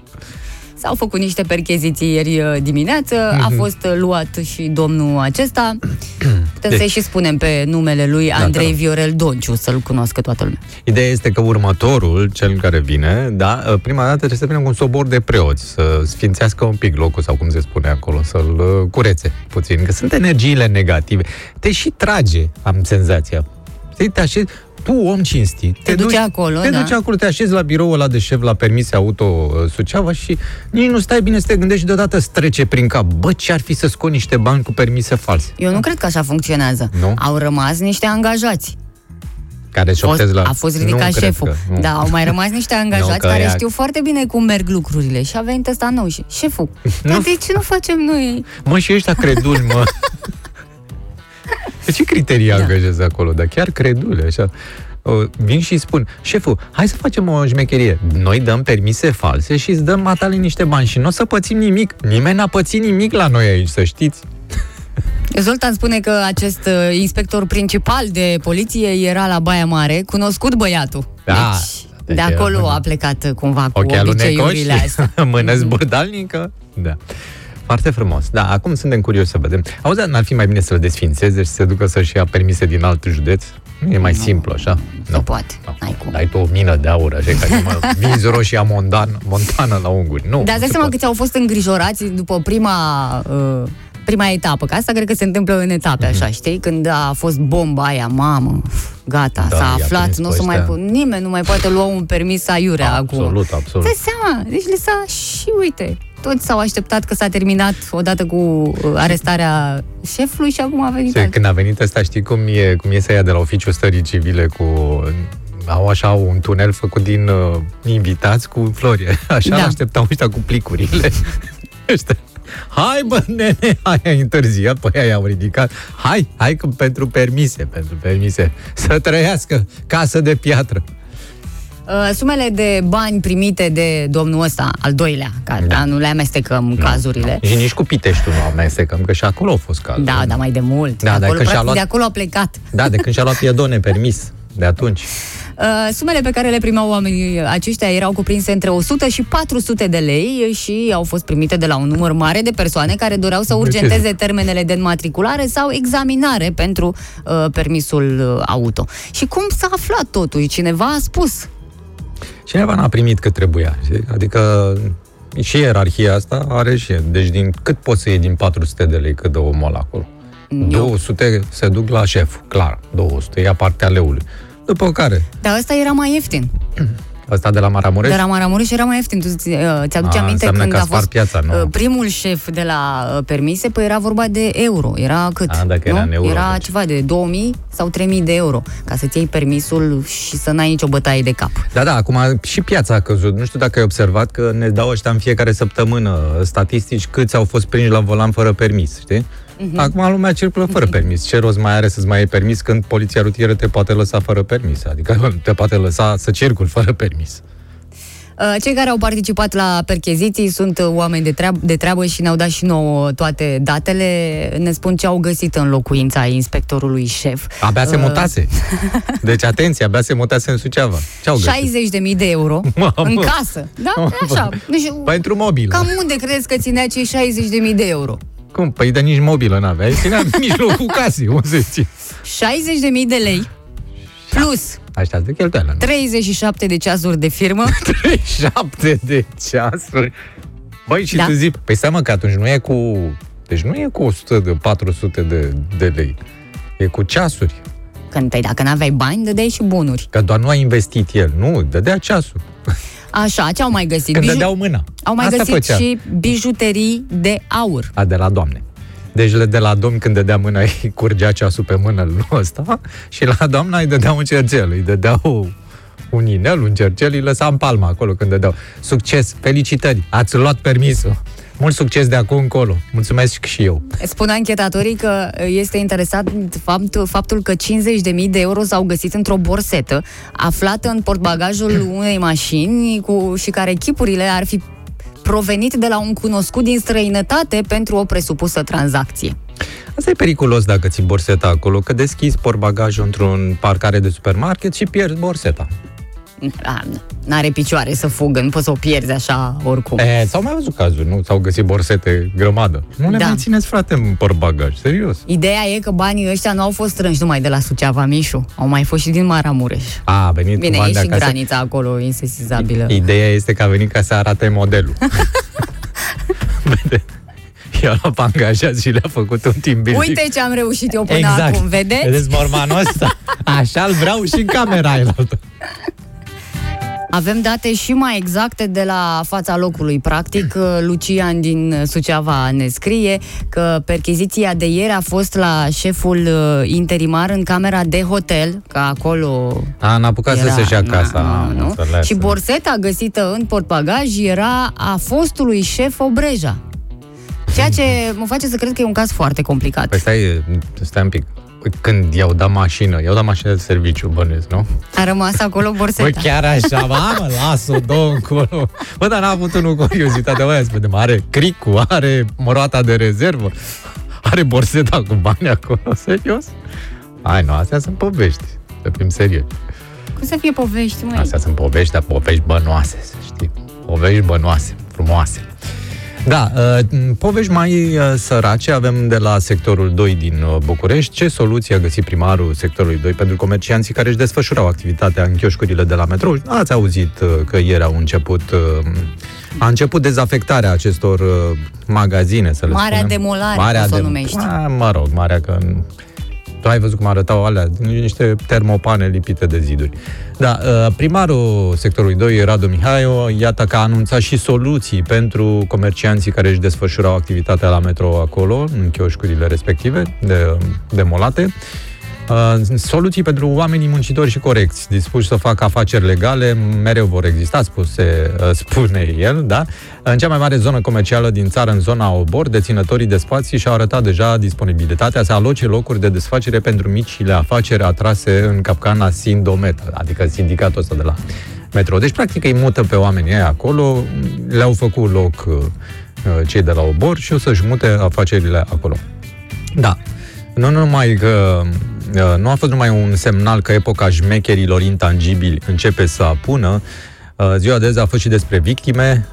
S-au făcut niște percheziții ieri uh, dimineață, a Mhm. fost uh, luat și domnul acesta. Putem Deci- să-i și spunem pe numele lui Da, Andrei te rog. Viorel Donciu, să-l cunoască toată lumea. Ideea este că următorul, cel care vine, da, prima dată trebuie să vină cu un sobor de preoți, să sfințească un pic locul, sau cum se spune acolo, să-l uh, curețe puțin, că sunt energiile negative. Te și trage, am senzația. Știi, te așezi, tu, om cinstit, Te duce acolo, te da. duci acolo, te așezi la biroul ăla de șef la permise auto uh, Suceava și nici nu stai bine să te gândești și deodată îți trece prin cap. Bă, ce ar fi să scot niște bani cu permise false? Eu nu cred că așa funcționează. Nu? Au rămas niște angajați. Care Fost, șoptezi la... a fost ridicat Nu cred șeful. că, nu. da, au mai rămas niște angajați că care ea- știu foarte bine cum merg lucrurile. Și a venit ăsta nou și șeful, dar de ce nu facem noi? Mă, și ăștia creduli, mă. Pe ce criterii da. angajezi acolo? Dar chiar credule, așa. O, Vin și îi spun, șeful, hai să facem o șmecherie. Noi dăm permise false și îți dăm matale niște bani și nu o să pățim nimic. Nimeni n-a pățit nimic la noi aici, să știți. Zoltan spune că acest uh, inspector principal de poliție era la Baia Mare, cunoscut băiatul. Da, Deci, deci de e acolo mână. a plecat uh, cumva cu Ochi alunecoși, obiceiurile astea. mână zburdalnică. Da. Foarte frumos. Da, acum suntem curios să vedem. Auzi, dar n-ar fi mai bine să-l desfințeze și să se ducă să-și ia permise din alt județ? Nu e mai simplu, așa? Se poate. N-ai cum. Ai tu o mină de aur, așa, care mă vinzi roșia montan, montană la unguri. Nu, Dar îți dai nu se seama poate. câți au fost îngrijorați după prima, uh, prima etapă, că asta cred că se întâmplă în etape, așa, știi? Când a fost bomba aia, mamă, gata, Da, s-a i-a aflat, prins nu o pe să mai ăștia. po- nimeni nu mai poate lua un permis aiurea acum. Absolut, absolut. Dai seama, deci le s-a și uite, toți s-au așteptat că s-a terminat odată cu uh, arestarea șefului și acum a venit Și altul. când a venit ăsta, știi cum e, cum e să ia de la oficiul stării civile cu... Au așa un tunel făcut din uh, invitați cu flori. Așa Da. da. așteptau ăștia cu plicurile. Ăștia. Hai bă, nene, hai, ai întârziat, păi ai au ridicat. Hai, hai că pentru permise, pentru permise. Să trăiască casă de piatră. Uh, Sumele de bani primite de domnul ăsta, al doilea, ca da. Da. nu le amestecăm cazurile. Și nici cu Piteștiul nu amestecăm, că și acolo au fost cazuri. Da, da, mai de mult. Da, de, dar acolo, că și-a practic, luat- de acolo a plecat. Da, de când și-a luat piedone permis, de atunci. Uh, Sumele pe care le primeau oamenii aceștia erau cuprinse între 100 și 400 de lei și au fost primite de la un număr mare de persoane care doreau să De ce? urgenteze termenele de înmatriculare sau examinare pentru uh, permisul uh, auto. Și cum s-a aflat totul? Cineva a spus. Cineva n-a primit cât trebuia. știi? Adică și ierarhia asta are și Deci din cât poți să iei din 400 de lei cât dă omul ăla acolo? Eu. 200 se duc la șef, clar. 200 ia partea leului. După care, Dar ăsta era mai ieftin. Ăsta de la Maramureș, Dar la Maramureș era mai ieftin. Tu ți- uh, ți-aduce A, aminte înseamnă când că a a spart fost piața, nu? uh, primul șef de la uh, permise, păi era vorba de euro. Era cât? A, dacă nu? era în euro, Era atunci. ceva de 2000 sau 3000 de euro ca să-ți iei permisul și să n-ai nicio bătaie de cap. Da, da, acum și piața a căzut. Nu știu dacă ai observat că ne dau ăștia în fiecare săptămână statistici câți au fost prinși la volan fără permis, știi? Mhm. Acum lumea circulă fără permis. Ce rost mai are să-ți mai iei permis când poliția rutieră te poate lăsa fără permis? Adică te poate lăsa să circul fără permis. Uh, Cei care au participat la percheziții sunt uh, oameni de, treab- de treabă și ne-au dat și nouă toate datele. Ne spun ce au găsit în locuința inspectorului șef. Abia se Uh, mutase. Deci, atenție, abia se mutase în Suceava. Ce au găsit? 60.000 de euro Mamă! în casă. Da? Așa. Deci, Pentru mobilă. cam unde crezi că ținea cei 60.000 de euro? Cum? Păi de nici mobilă n-avea. Îi ținea în mijlocul casei. Unde se ții? 60.000 de lei plus Așa de cheltuială. nu? 37 de ceasuri de firmă. 37 de ceasuri. Băi, și Da. da. tu zici, păi seama că atunci nu e cu... Deci nu e cu 100 de 400 de, de lei. E cu ceasuri. Când, păi dacă n-aveai bani, dădeai și bunuri. Că doar nu a investit el. Nu, dădea ceasul. Așa, ce au mai găsit? Când Biju- dădeau mâna. Au mai Asta găsit făcea. și bijuterii de aur. A, de la doamne. Deci le de la domn când dădea mâna îi curgea ceasul pe mână lui ăsta și la doamna îi dădea un cercel, îi dădeau un inel, un cercel, îi lăsa în palma acolo când dădeau. Succes, felicitări, ați luat permisul. Mult succes de acum încolo. Mulțumesc și eu. Spun anchetatorii că este interesant fapt, faptul că 50.000 de euro s-au găsit într-o borsetă aflată în portbagajul unei mașini cu, și care chipurile ar fi provenit de la un cunoscut din străinătate pentru o presupusă tranzacție. Asta e periculos dacă ții borseta acolo, că deschizi portbagajul într-un parcare de supermarket și pierzi borseta. A, N-are picioare să fugă, nu poți să o pierzi așa oricum. E, s-au mai văzut cazuri, nu? S-au găsit borsete grămadă. Nu le Da. mai țineți, frate, în portbagaj, serios. Ideea e că banii ăștia nu au fost strânși numai de la Suceava, Mișu. Au mai fost și din Maramureș. A, a venit Bine, cu bani e de și acasă. granița acolo insesizabilă. Ideea este că a venit ca să arate modelul. Vede? I-a luat pe angajați și le-a făcut un team building. Uite ce am reușit eu până exact. acum, vedeți? Vedeți mormanul ăsta? Așa îl vreau și în camera aia. Avem date și mai exacte de la fața locului. Practic, Lucian din Suceava ne scrie că percheziția de ieri a fost la șeful uh, interimar în camera de hotel, că acolo A, n-a apucat să se-și ia casa. Na, nu, nu. înțeles. Și borseta găsită în portbagaj era a fostului șef Obreja. Ceea ce mă face să cred că e un caz foarte complicat. Păi stai, stai un pic. Când i-au dat mașină, i-au dat mașină de serviciu, bănuiesc, nu? A rămas acolo borseta. Bă, chiar așa, mamă, las-o, dă încolo. Bă, dar n-a avut unul curiozitate, bă, ia să vedem, are cricul, are roata de rezervă, are borseta cu bani acolo, serios? Hai, nu, astea sunt povești, să fim serioși. Cum să fie povești, măi? Astea sunt povești, dar povești bănoase, să știi. Povești bănoase, frumoase. Da, uh, povești mai uh, sărace avem de la sectorul 2 din uh, București. Ce soluție a găsit primarul sectorului 2 pentru comercianții care își desfășurau activitatea în chioșcurile de la metrou? Ați auzit uh, că ieri au început uh, a început dezafectarea acestor uh, magazine, să le Marea spunem. demolare, o să o numești. A, mă rog, marea că... Tu ai văzut cum arătau alea, niște termopane lipite de ziduri. Da, uh, primarul sectorului 2, Radu Mihaio, iată că a anunțat și soluții pentru comercianții care își desfășurau activitatea la metro acolo, în chioșcurile respective, de, demolate. Uh, soluții pentru oamenii muncitori și corecți, dispuși să facă afaceri legale, mereu vor exista, spuse, uh, spune el, da? În cea mai mare zonă comercială din țară, în zona Obor, deținătorii de spații și-au arătat deja disponibilitatea să aloce locuri de desfacere pentru micile afaceri atrase în capcana Sindomet, adică sindicatul ăsta de la metro. Deci, practic, îi mută pe oamenii ăia acolo, le-au făcut loc uh, uh, cei de la Obor și o să-și mute afacerile acolo. Da. Nu numai că uh, nu a fost numai un semnal că epoca șmecherilor intangibili începe să apună, uh, ziua de azi a fost și despre victime,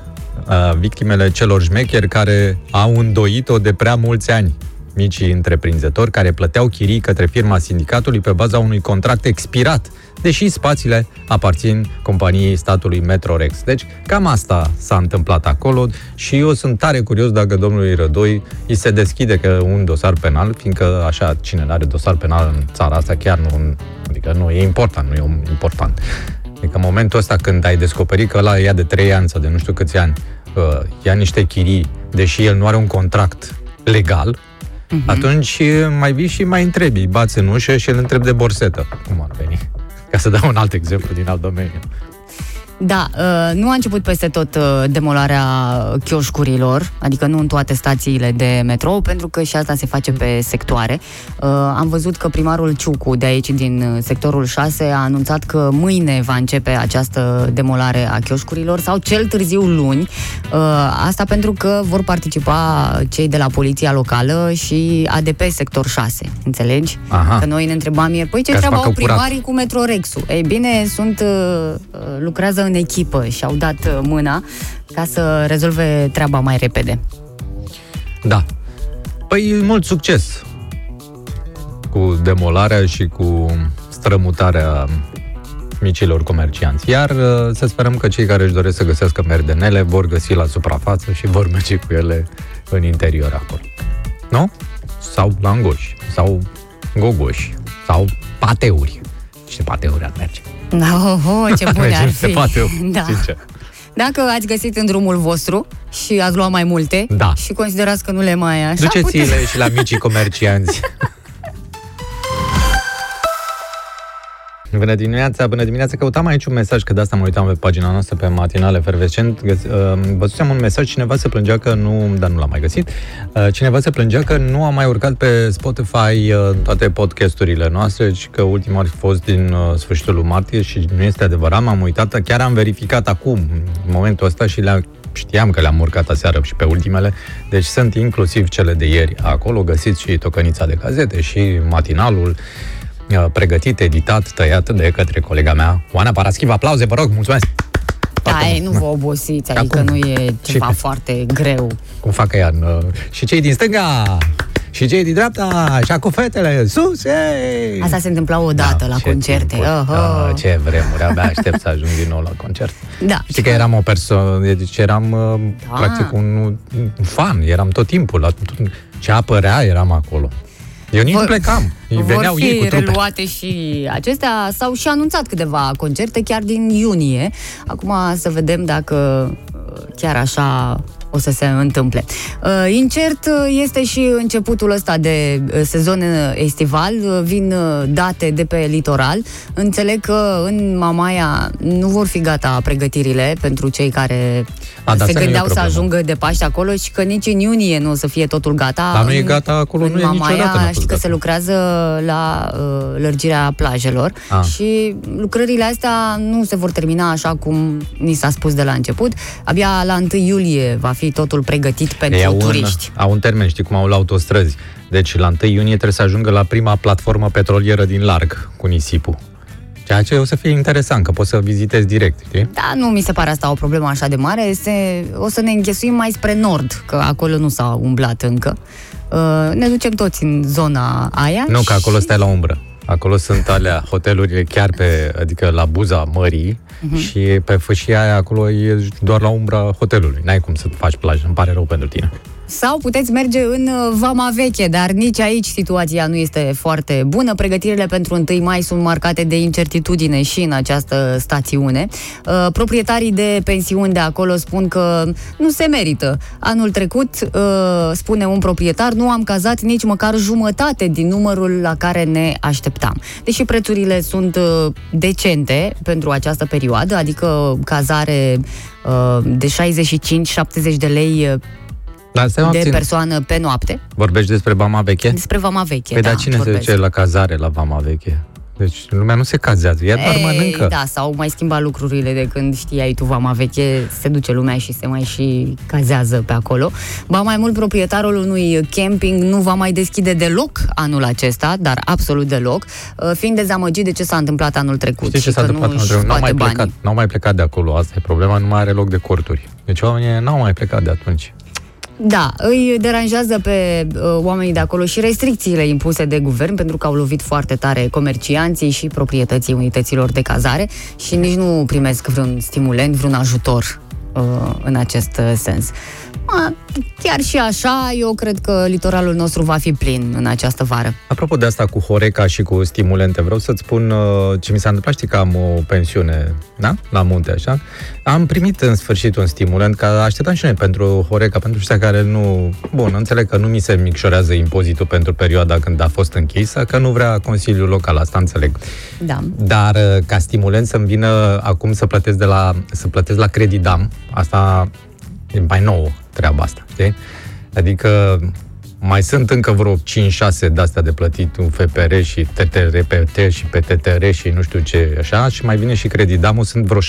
uh, victimele celor șmecheri care au îndoit-o de prea mulți ani. Micii întreprinzători care plăteau chirii către firma sindicatului pe baza unui contract expirat, deși spațiile aparțin companiei statului Metrorex. Deci, cam asta s-a întâmplat acolo și eu sunt tare curios dacă domnului Rădoi îi se deschide că un dosar penal, fiindcă așa, cine are dosar penal în țara asta, chiar nu, adică nu e important, nu e important. Adică în momentul ăsta când ai descoperit că ăla ia de 3 ani sau de nu știu câți ani, uh, ia niște chirii, deși el nu are un contract legal, uh-huh. atunci mai vii și mai întrebi, bați în ușă și îl întrebi de borsetă. Cum ar veni? Ca să dau un alt exemplu din alt domeniu. Da, uh, nu a început peste tot uh, demolarea chioșcurilor, adică nu în toate stațiile de metrou, pentru că și asta se face pe sectoare. Uh, am văzut că primarul Ciucu de aici, din uh, sectorul 6, a anunțat că mâine va începe această demolare a chioșcurilor sau cel târziu luni. Uh, Asta pentru că vor participa cei de la poliția locală și ADP sector 6, înțelegi? Aha. Că noi ne întrebam ieri, păi ce Ca să treabă au facă curat. primarii cu Metrorexul? Ei bine, sunt, uh, uh, lucrează în echipă și au dat uh, mâna ca să rezolve treaba mai repede. Da. Păi, mult succes cu demolarea și cu strămutarea micilor comercianți. Iar uh, să sperăm că cei care își doresc să găsească merdenele vor găsi la suprafață și vor merge cu ele în interior acolo. Nu? Sau langoși, sau gogoși, sau pateuri. Niște pateuri ar merge. Oh, oh, ce bune ar Niște fi! pateuri, Da. sincer. Dacă ați găsit în drumul vostru și ați luat mai multe Da. și considerați că nu le mai e așa, Duceți-le și la micii comercianți. Bună dimineața, bună dimineața. Căutam aici un mesaj, că de asta mă uitam pe pagina noastră pe matinal efervescent. Găs- uh, Văzusem un mesaj, cineva se plângea că nu, dar nu l-am mai găsit. Uh, Cineva se plângea că nu a mai urcat pe Spotify uh, toate podcasturile noastre și că ultima ar fi fost din uh, sfârșitul lui martie și nu este adevărat. M-am uitat, chiar am verificat acum, în momentul ăsta și le Știam că le-am urcat aseară și pe ultimele, deci sunt inclusiv cele de ieri acolo, găsiți și tocănița de gazete și matinalul uh, pregătit, editat, tăiat de către colega mea, Oana Paraschiv. Aplauze, vă rog, mulțumesc! Da, Foarte ei, nu vă obosiți, adică Acum. nu e ceva Ce? foarte greu. Cum fac ea în, uh, Și cei din stânga, și cei din dreapta, și cu fetele, sus, ei! Asta se întâmpla odată la ce concerte. timpuri. Oho. Da, ce vremuri, abia aștept să ajung din nou la concert. Da. Știi că eram o persoană, deci eram uh, Da. practic un, un fan, eram tot timpul, la, ce apărea eram acolo. Eu nici Vor- nu plecam, Vor veneau fi ei cu trupe. reluate și acestea. S-au și anunțat câteva concerte chiar din iunie. Acum să vedem dacă uh, chiar așa o să se întâmple. Uh, Incert uh, este și începutul ăsta de uh, sezon uh, estival. Uh, Vin uh, date de pe litoral. Înțeleg că în Mamaia nu vor fi gata pregătirile pentru cei care A, dar se asta nu e gândeau să problemă. ajungă de Paște acolo și că nici în iunie nu o să fie totul gata. Dar nu e În- gata acolo, în nu e Mamaia, niciodată n-a fost știi că gata. se lucrează la uh, lărgirea plajelor Ah. și lucrările astea nu se vor termina așa cum ni s-a spus de la început. Abia la 1 iulie va fi totul pregătit pentru Ei au un, turiști. au un termen, știi cum au la autostrăzi. Deci la 1 iunie trebuie să ajungă la prima platformă petrolieră din larg cu nisipul. Ceea ce o să fie interesant, că poți să vizitezi direct, știi? Da, nu mi se pare asta o problemă așa de mare. Este, o să ne înghesuim mai spre nord, că acolo nu s-a umblat încă. Uh, ne ducem toți în zona aia. Nu, că acolo și- stai la umbră. Acolo sunt alea hotelurile chiar pe, adică la buza mării Mhm. și pe fâșia aia acolo e doar la umbra hotelului. N-ai cum să faci plajă, îmi pare rău pentru tine. Sau puteți merge în uh, Vama Veche, dar nici aici situația nu este foarte bună. Pregătirile pentru 1 mai sunt marcate de incertitudine și în această stațiune. Uh, Proprietarii de pensiuni de acolo spun că nu se merită. Anul trecut, uh, spune un proprietar, nu am cazat nici măcar jumătate din numărul la care ne așteptam. Deși prețurile sunt uh, decente pentru această perioadă, adică cazare uh, de 65-70 de lei uh, Dar stai mă de puțin, persoană pe noapte. vorbești despre Bama Veche? Despre Vama Veche, Păi da, dar cine se vorbesc. duce la cazare la Vama Veche? Deci lumea nu se cazează, ea doar Ei, mănâncă. Da, s-au mai schimbat lucrurile de când știai tu Vama Veche, se duce lumea și se mai și cazează pe acolo. Ba mai mult, proprietarul unui camping nu va mai deschide deloc anul acesta, dar absolut deloc, uh, fiind dezamăgit de ce s-a întâmplat anul trecut. Știi ce și s-a că întâmplat? nu anul își trecut? N-au mai, scoate plecat, banii. n-au mai plecat de acolo, asta e problema, nu mai are loc de corturi. Deci oamenii n-au mai plecat de atunci. Da, îi deranjează pe uh, oamenii de acolo și restricțiile impuse de guvern, pentru că au lovit foarte tare comercianții și proprietății unităților de cazare și nici nu primesc vreun stimulent, vreun ajutor uh, în acest uh, sens. Ma, chiar și așa, eu cred că litoralul nostru va fi plin în această vară. Apropo de asta cu Horeca și cu stimulente, vreau să-ți spun uh, ce mi s-a întâmplat. Știi că am o pensiune, da? La munte, așa. Am primit în sfârșit un stimulant, că așteptam și noi pentru Horeca, pentru ăștia care nu... Bun, înțeleg că nu mi se micșorează impozitul pentru perioada când a fost închisă, că nu vrea Consiliul Local, asta înțeleg. Da. Dar uh, ca stimulent să-mi vină acum să plătesc, de la, să plătesc la Credidam, asta e mai nouă treaba asta, știi? Adică mai sunt încă vreo 5-6 de-astea de plătit, un FPR și TTRPT și PTTR și nu știu ce, așa, și mai vine și Credidamul, sunt vreo 7-8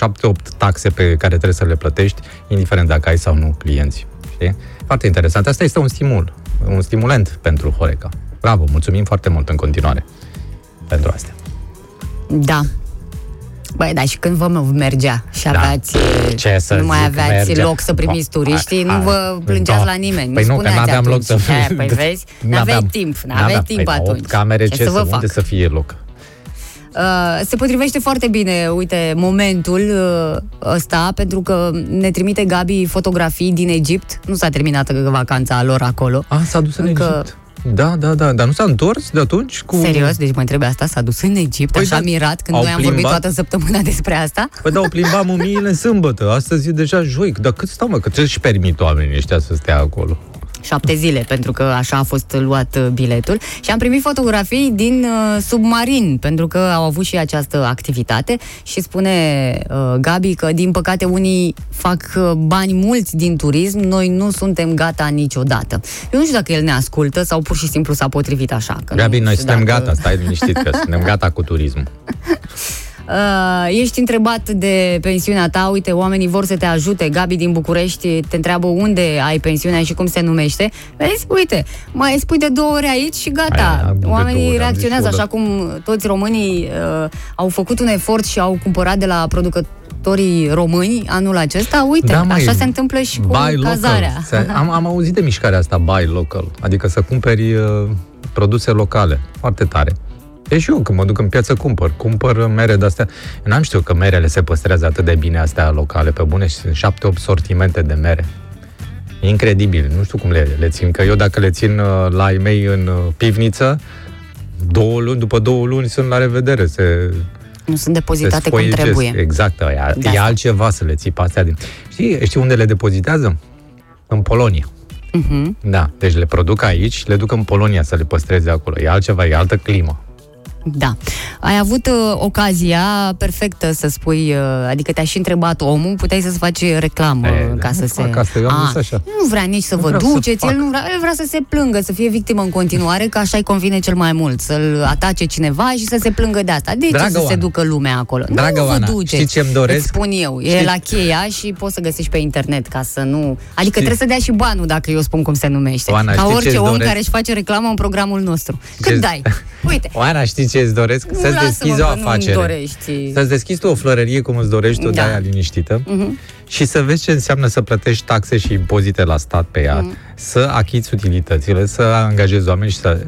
taxe pe care trebuie să le plătești, indiferent dacă ai sau nu clienți, știi? Foarte interesant. Asta este un stimul, un stimulent pentru Horeca. Bravo, mulțumim foarte mult în continuare pentru astea. Da. Băi, da, și când vă mergea și Da. aveați, Ce să nu mai zic, aveați mergea. loc să primiți Oh, turiștii, hai, nu vă hai. plângeați Da. la nimeni. Păi nu, că spuneați n-aveam loc atunci. să... E, Păi vezi, n-aveai timp, n-aveai timp păi, atunci. Opt camere, ce, să vă unde fac? să fie loc? Uh, se potrivește foarte bine, uite, momentul uh, ăsta, pentru că ne trimite Gabi fotografii din Egipt. Nu s-a terminat vacanța lor acolo. A, s-a dus în Încă- Egipt. Da, da, da, dar nu s-a întors de atunci cu... Serios, deci mă întrebe asta, s-a dus în Egipt, Păi așa da, mirat, când au noi am vorbit plimbat. toată săptămâna despre asta. Păi da, o plimba mumiile în sâmbătă. Astăzi e deja joi. Dar cât stau, mă? Că ce și permit oamenii ăștia să stea acolo? Șapte zile, pentru că așa a fost luat uh, biletul. Și am primit fotografii din uh, submarin, pentru că au avut și această activitate și spune uh, Gabi că, din păcate, unii fac uh, bani mulți din turism, noi nu suntem gata niciodată. Eu nu știu dacă el ne ascultă sau pur și simplu s-a potrivit așa. Că Gabi, nu noi știu suntem dacă- gata, stai liniștit că suntem gata cu turismul. Uh, ești întrebat de pensiunea ta, uite, oamenii vor să te ajute, Gabi din București te întreabă unde ai pensiunea și cum se numește. Vezi, uite, mai spui de două ori aici și gata. Aia, de două oamenii ori am reacționează zis, așa cum toți românii uh, au făcut un efort și au cumpărat de la producătorii români anul acesta. Uite, Da, măi, așa se întâmplă și cu buy local. cazarea. Se- Am, am auzit de mișcarea asta, buy local. Adică să cumperi uh, produse locale. Foarte tare. E și eu, când mă duc în piață, cumpăr. Cumpăr mere de-astea. Eu N-am știut că merele se păstrează atât de bine astea locale, pe bune, și sunt șapte-opt sortimente de mere. E incredibil. Nu știu cum le, le țin, că eu dacă le țin uh, la ai mei în uh, pivniță, două luni, după două luni sunt la revedere. Se, Nu sunt se depozitate cum sfoiecesc. trebuie. Exact, e, De e asta. altceva să le ții pe astea din... Știi, știi unde le depozitează? În Polonia. Mhm. Da, deci le produc aici și le duc în Polonia să le păstreze acolo. E altceva, e altă climă. Da. Ai avut uh, ocazia perfectă să spui, uh, adică te-a și întrebat omul, puteai să-ți faci reclamă E, ca da, să nu se... fac asta, eu am A, zis așa. Nu vrea nici să Nu vă vreau să duceți, fac. el, nu vrea, el vrea să se plângă, să fie victimă în continuare, că așa îi convine cel mai mult, să-l atace cineva și să se plângă de asta. De Dragă ce să se Oana, ducă lumea acolo? dragă nu vă Oana, duceți. știi ce-mi doresc? Îți spun eu, e Știi- la cheia și poți să găsești pe internet ca să nu... Adică Știi- trebuie să dea și banul dacă eu spun cum se numește. Oana, ca știi orice ce-ți om doresc? care își face reclamă în programul nostru. Cât Ce- dai? Uite, Oana, știi ce îți doresc? Nu, Să-ți lasă-mă deschizi o că nu-mi afacere. dorești. Să-ți deschizi tu o florărie cum îți dorești tu, Da. de aia liniștită. Mhm. Și să vezi ce înseamnă să plătești taxe și impozite la stat pe ea, Mhm. să achiți utilitățile, să angajezi oameni și să,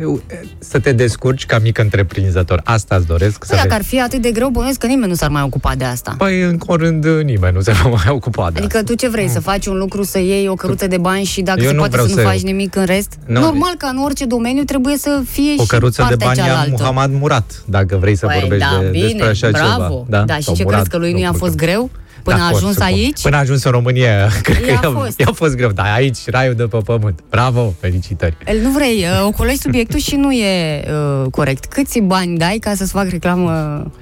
să te descurci ca mic întreprinzător. Asta îți doresc. Să Păi, dacă vezi. ar fi atât de greu, bănuiesc că nimeni nu s-ar mai ocupa de asta. Păi, în curând, nimeni nu se va mai ocupa de Adică tu ce vrei, să faci un lucru, să iei o căruță de bani și dacă Eu se nu poate vreau să nu să- faci nimic în rest? Nu. Normal că în orice domeniu trebuie să fie O și căruță de partea bani a cealaltă. Muhammad Murat, dacă vrei să Păi, vorbești da, de, bine, despre așa bravo. ceva. Da, și sau ce Murat, crezi că lui nu i-a nu fost știu. greu? Până Da, a pot, ajuns supun. aici? Până a ajuns în România, cred că I-a i-a, fost. i-a fost greu, dar aici raiul de pe pământ. Bravo, felicitări. El nu vrei, uh, ocolești subiectul și nu e uh, corect. Câți bani dai ca să-ți fac reclamă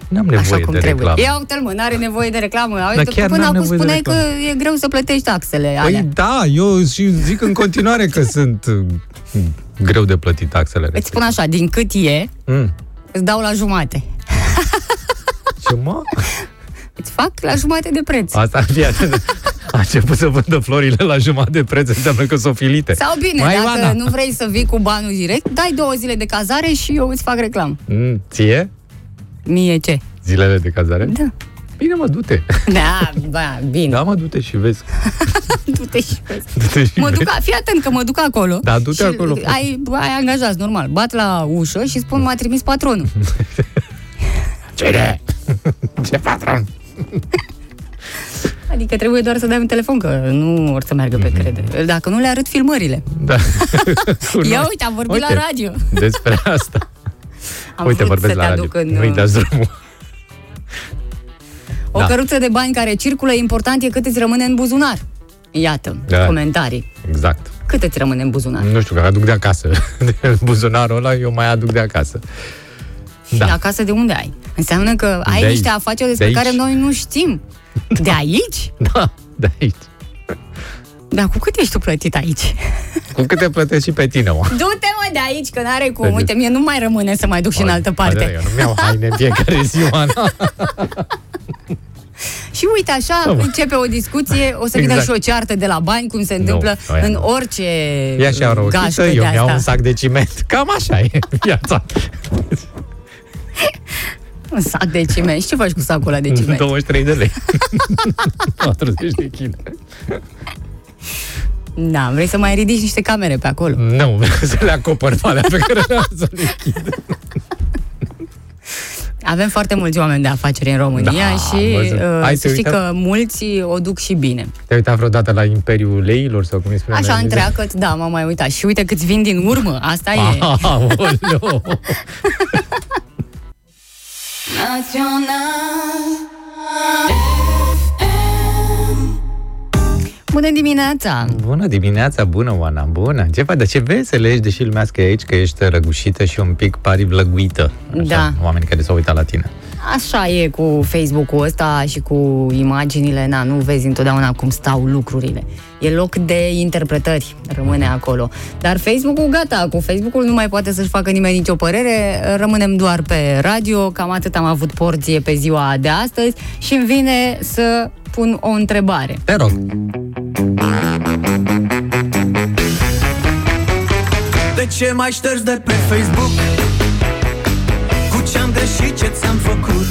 N-am așa nevoie cum de trebuie? reclamă. Ia uite mă, n-are nevoie de reclamă. Auzi, Dar că chiar Până n-am acum nevoie de spuneai că reclamă. e greu să plătești taxele alea. Păi da, eu și zic în continuare că sunt uh, greu de plătit taxele. Îți spun așa, din cât e, Mm. îți dau la jumate. Ce mă? Îți fac la jumate de preț. Asta fie atât. A început să vândă florile la jumătate de preț, înseamnă că sunt filite. Sau bine, Mai, dacă Ivana. nu vrei să vii cu banul direct, dai două zile de cazare și eu îți fac reclamă. Mm, ție? Mie ce? Zilele de cazare? Da. Bine, mă, du-te. Da, ba, bine. Da, mă, du-te și vezi. Du-te și vezi. Du-te și Mă vezi. duc, fii atent că mă duc acolo. Da, du-te și acolo. Ai, ai angajat, normal. Bat la ușă și spun, m-a trimis patronul. Cine? Ce patron? Adică trebuie doar să dai un telefon, că nu or să meargă pe credere. Dacă nu le arăt filmările. Da. Cunosc. Ia uite, am vorbit Uite, la radio. Despre asta. Am uite, vrut vorbesc să la te radio. aduc în... Nu uitați drumul. O Da. căruță de bani care circulă, important e cât îți rămâne în buzunar. Iată, Da. comentarii. Exact. Cât îți rămâne în buzunar? Nu știu, că aduc de acasă. De buzunarul ăla eu mai aduc de acasă. Și Da. acasă de unde ai? Înseamnă că ai De niște aici. afaceri despre De care aici. noi nu știm. De aici? Da, de aici. Dar cu cât ești tu plătit aici? Cu cât te plătesc și pe tine, mă. Du-te mă de aici, că n-are cum. Păi, Uite, mie nu mai rămâne să mai duc și în altă Adevărat, parte. Eu nu-mi iau haine în fiecare zi, Oana. Și uite, așa începe o discuție, o să vină Exact. și o ceartă de la bani, cum se întâmplă Nu, aia în nu. orice Ia și o rochiță, gașcă eu de mi-au asta. un sac de ciment. Cam așa e viața. Un sac de ciment. Și ce faci cu sacul ăla de ciment? 23 de lei. 40 de kg. Da, vrei să mai ridici niște camere pe acolo. Nu, vreau să le acopăr pe alea pe care le-am să le închid. Avem foarte mulți oameni de afaceri în România Da, și văzut. uh, Hai, să te știi uităm. că mulți o duc și bine. Te-ai uitat vreodată la Imperiul Leilor sau cum îi spune? Așa întreagăt, da, m-am mai uitat. Și uite câți vin din urmă, asta e. Aoleu! Bună dimineața! Bună dimineața, bună, Oana, bună. Ce faci? Dar ce veselă ești, deși lumea că aici, că ești răgușită și un pic pari vlăguită. Așa, Da. Oameni care s-au uitat la tine. Așa e cu Facebook-ul ăsta și cu imaginile, na, nu vezi întotdeauna cum stau lucrurile. E loc de interpretări, rămâne acolo. Dar Facebook-ul, gata, cu Facebook-ul nu mai poate să-și facă nimeni nicio părere, rămânem doar pe radio, cam atât am avut porție pe ziua de astăzi și îmi vine să pun o întrebare. Te rog. De ce mai ștergi de pe Facebook? Cu ce-am greșit, ce ți-am făcut?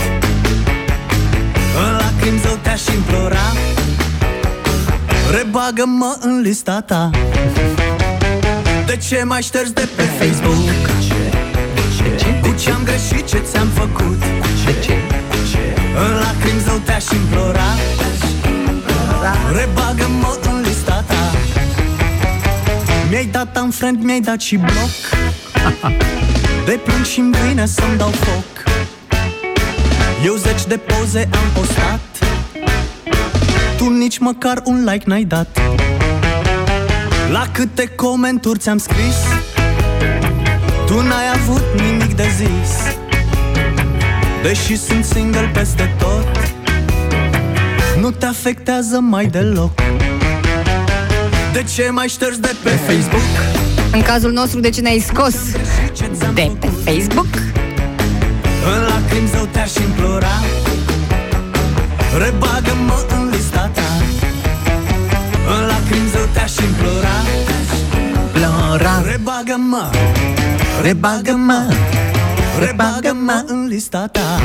În lacrimi zău te-aș implora Rebagă-mă în lista ta. De ce mai ștergi de pe Facebook? Cu ce-am greșit, ce ți-am făcut? În lacrimi zău te-aș implora. Rebagă-mă în lista ta. Mi-ai dat unfriend, mi-ai dat și bloc. De plâng și-mi vine să-mi dau foc. Eu zeci de poze am postat Tu nici măcar un like n-ai dat La câte comenturi ți-am scris Tu n-ai avut nimic de zis Deși sunt single peste tot Nu te afectează mai deloc De ce mai ștergi de pe Facebook? În cazul nostru, de ce ne-ai scos Ce ți-am de pe Facebook? În lacrimi zău te-aș implora Rebagă-mă implora Plora, Rebagă-mă rebagă-mă Rebagă-mă în lista ta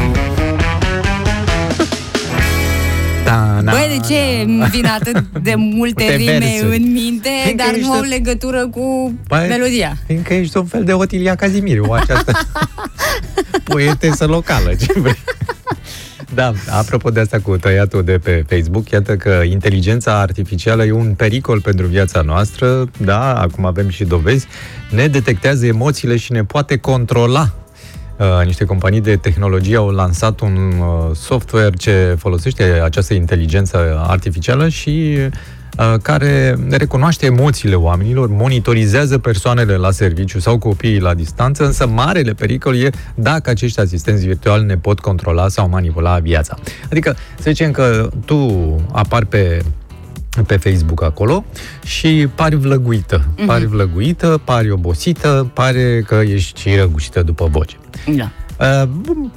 Da, na, Băi, de ce îmi vin atât de multe Multe rime versuri. în minte, Fiindcă dar ești nu au de- legătură cu Păi, melodia? Fiindcă ești un fel de Otilia Cazimiru, această poetesă locală, ce vrei. Da, apropo de asta cu tăiatul de pe Facebook, iată că inteligența artificială e un pericol pentru viața noastră, da, acum avem și dovezi, ne detectează emoțiile și ne poate controla. Uh, niște companii de tehnologie au lansat un uh, software ce folosește această inteligență artificială și uh, care recunoaște emoțiile oamenilor, monitorizează persoanele la serviciu sau copiii la distanță, însă marele pericol e dacă acești asistenți virtuali ne pot controla sau manipula viața. Adică, să zicem că tu apari pe pe Facebook acolo și pari vlăguită. Mhm. Pari vlăguită, pari obosită, pare că ești răgușită după voce. Da. Uh,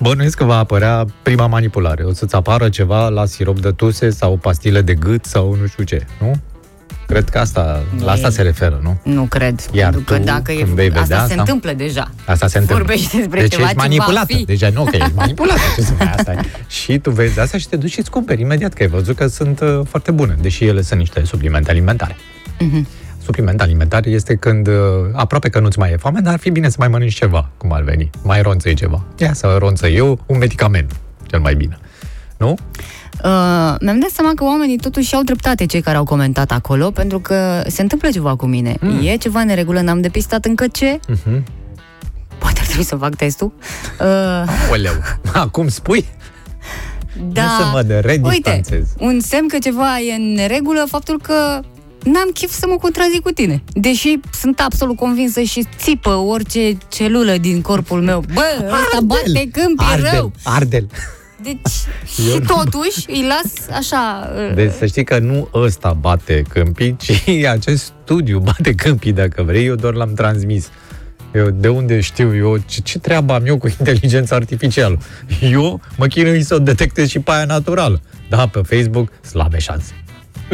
Bănuiesc că va apărea prima manipulare. O să-ți apară ceva la sirop de tuse sau pastile de gât sau nu știu ce, nu? Cred că asta, la asta E- se referă, nu? Nu cred. Iar pentru că tu, dacă e, când vei vedea asta, se asta? întâmplă deja. Asta se întâmplă. Vorbești despre deci ceva ești ce va manipulată. fi. Deja nu, că ești manipulată. Ce să mai asta e. Și tu vezi asta și te duci și îți cumperi imediat, că ai văzut că sunt uh, foarte bune, deși ele sunt niște suplimente alimentare. Mhm. Supliment alimentar este când uh, aproape că nu-ți mai e foame, dar ar fi bine să mai mănânci ceva, cum ar veni. Mai ronțăi ceva. Ia să ronță eu un medicament, cel mai bine. Nu? Uh, mi-am dat seama că oamenii totuși au dreptate cei care au comentat acolo, pentru că se întâmplă ceva cu mine. Mm. E ceva în regulă, n-am depistat încă ce. Mhm. Poate ar trebui să fac testul. Uh, Oleu. Acum spui? da. Nu să mă de Uite, redistanțez. un semn că ceva e în neregulă, faptul că n-am chef să mă contrazic cu tine. Deși sunt absolut convinsă și țipă orice celulă din corpul meu. Bă, ăsta bate câmpii Ardel, rău. Ardel. Deci, și totuși îi las așa... uh, Deci să știi că nu ăsta bate câmpii, ci acest studiu bate câmpii, dacă vrei, eu doar l-am transmis. Eu, de unde știu eu, ce, ce treabă am eu cu inteligența artificială? Eu mă chinui să o detectez și pe aia naturală. Da, pe Facebook, slabe șanse.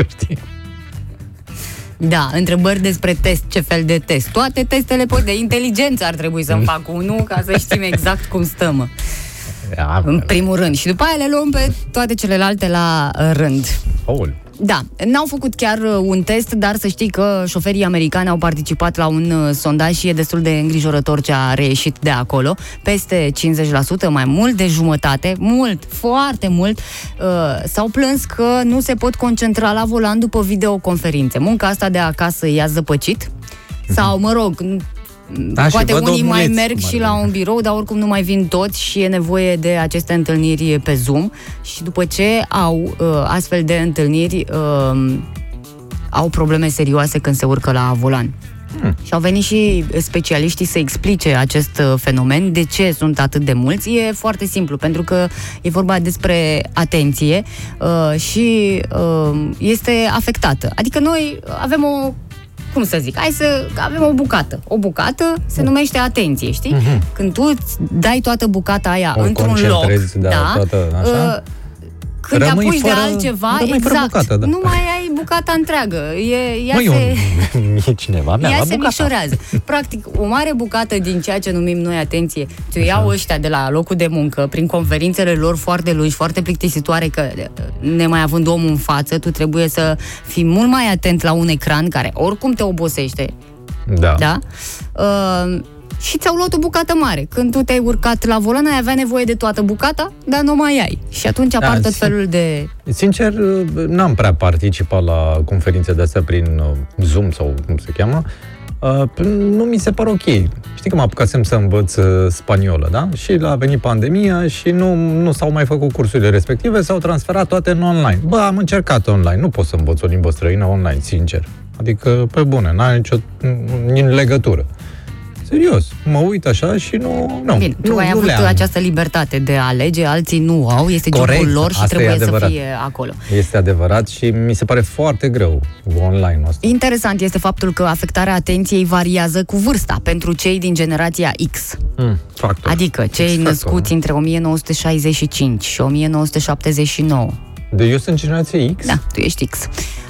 Știi? Da, întrebări despre test, ce fel de test. Toate testele pot de inteligență ar trebui să-mi fac unul ca să știm exact cum stăm. mă. Ia, În primul rând. Și după aia le luăm pe toate celelalte la uh, rând. Aoleu. Da, n-au făcut chiar uh, un test, dar să știi că șoferii americani au participat la un uh, sondaj și e destul de îngrijorător ce a reieșit de acolo. Peste 50%, mai mult de jumătate, mult, foarte mult, uh, s-au plâns că nu se pot concentra la volan după videoconferințe. Munca asta de acasă i-a zăpăcit. Sau, mă rog, n- Da, și Poate văd unii mai omuleți, merg cum ar și la veni. un birou, dar oricum nu mai vin toți și e nevoie de aceste întâlniri pe Zoom. Și după ce au uh, astfel de întâlniri, uh, au probleme serioase când se urcă la volan. Hmm. Și au venit și specialiștii să explice acest uh, fenomen, de ce sunt atât de mulți. E foarte simplu, pentru că e vorba despre atenție uh, și uh, este afectată. Adică noi avem o cum să zic, hai să avem o bucată. O bucată se numește atenție, știi? Când tu îți dai toată bucata aia O într-un loc, concentrezi, da, toată așa. Uh, când te Rămâi apuci de fără- altceva, rămâi fără exact, bucată, da. nu mai ai bucata întreagă. E, ea Măi, se... eu, e cineva mi-a Ea luat se bucata. mișorează. Practic, o mare bucată din ceea ce numim noi atenție, ți iau ăștia de la locul de muncă, prin conferințele lor foarte lungi, foarte plictisitoare, că ne mai având omul în față, tu trebuie să fii mult mai atent la un ecran care oricum te obosește, Da. da? Uh, și ți-au luat o bucată mare. Când tu te-ai urcat la volan, ai avea nevoie de toată bucata, dar nu mai ai. Și atunci apar tot sim- felul de... Sincer, n-am prea participat la conferințe de-astea prin uh, Zoom sau cum se cheamă. Uh, Nu mi se par ok. Știi că mă apucasem să învăț uh, spaniolă, da? Și a venit pandemia și nu, nu s-au mai făcut cursurile respective, s-au transferat toate în online. Bă, am încercat online, nu pot să învăț o limbă străină online, sincer. Adică, pe bune, n-are nicio nici legătură. Serios, mă uit așa și nu... nu Bine, tu nu, ai nu avut le am. această libertate de a alege, alții nu au, este Corect, jobul lor și asta e trebuie să adevărat. fie acolo. Este adevărat și mi se pare foarte greu online asta. Interesant este faptul că afectarea atenției variază cu vârsta pentru cei din generația X, Mm, factor. adică cei X-factor, născuți nu? între 1965 și 1979. De eu sunt generația X? Da, tu ești X.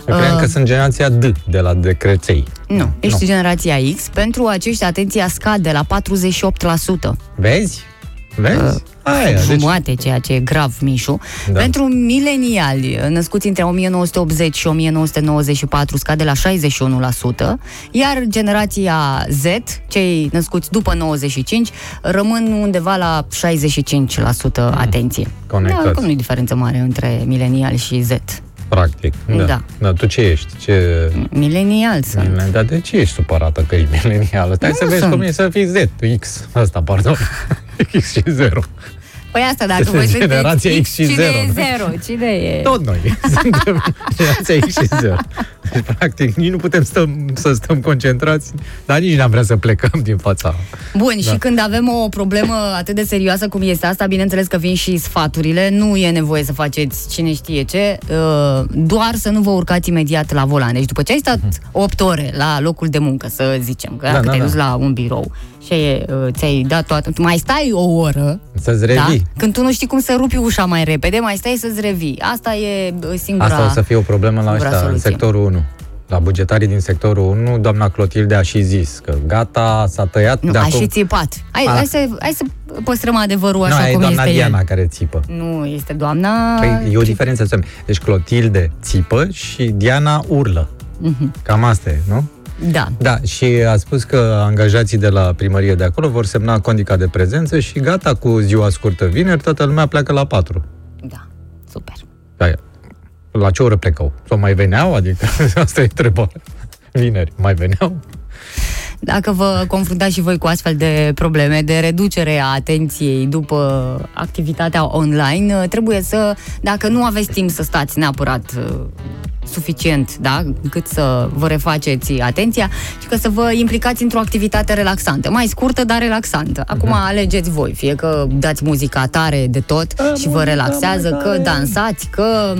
Eu credeam Uh, că sunt generația D, de la de creței. Nu, ești Nu. generația X. Pentru aceștia atenția scade la 48%. Vezi? Vezi? Aia, deci... jumate, ceea ce e grav, Mișu. Da. Pentru mileniali născuți între 1980 și 1994 scade la 61%, iar generația Z, cei născuți după 95, rămân undeva la 65% atenție. Conectați. Da, că nu e diferență mare între mileniali și Z. Practic. Da. Da. da. tu ce ești? Ce... Milenial sunt. Milenial, Dar de ce ești supărată că ești milenial? Stai Nu să vezi sunt. cum e să fii Z, X. Asta, pardon. X și 0. Păi asta, dacă Este voi sunteți generația X și cine zero, e nu? zero? Cine e? Tot noi. Suntem generația X și 0. Deci, practic, nici nu putem stăm, să stăm concentrați, dar nici n-am vrea să plecăm din fața. Bun, Da. și când avem o problemă atât de serioasă cum este asta, bineînțeles că vin și sfaturile, nu e nevoie să faceți cine știe ce, uh, doar să nu vă urcați imediat la volan. Deci după ce ai stat 8 ore la locul de muncă, să zicem, că Da, dacă da, te-ai da. dus la un birou și e, uh, ți-ai dat toată, mai stai o oră, Să-ți da? revii. Când tu nu știi cum să rupi ușa mai repede, mai stai să-ți revii. Asta e uh, singura... Asta o să fie o problemă la singura ăștia, în soluție. sectorul 1. La bugetarii din sectorul 1, doamna Clotilde a și zis că gata, s-a tăiat Nu, de ai acum. și țipat. Hai, A. hai, să, hai să păstrăm adevărul nu, așa e cum doamna este Diana el. care țipă. Nu, este doamna... Păi, e o diferență. să- Deci Clotilde țipă și Diana urlă. Cam asta e, nu? Da. Da, și a spus că angajații de la primărie de acolo vor semna condica de prezență și gata cu ziua scurtă vineri, toată lumea pleacă la 4. Da, super. Da, la ce oră plecau? Sau mai veneau? Adică asta e întrebarea. Vineri, mai veneau? Dacă vă confruntați și voi cu astfel de probleme de reducere a atenției după activitatea online, trebuie să, dacă nu aveți timp să stați neapărat uh, suficient, da, cât să vă refaceți atenția, și că să vă implicați într-o activitate relaxantă, mai scurtă, dar relaxantă. Acum Mhm. alegeți voi, fie că dați muzica tare de tot și vă relaxează, că dansați, că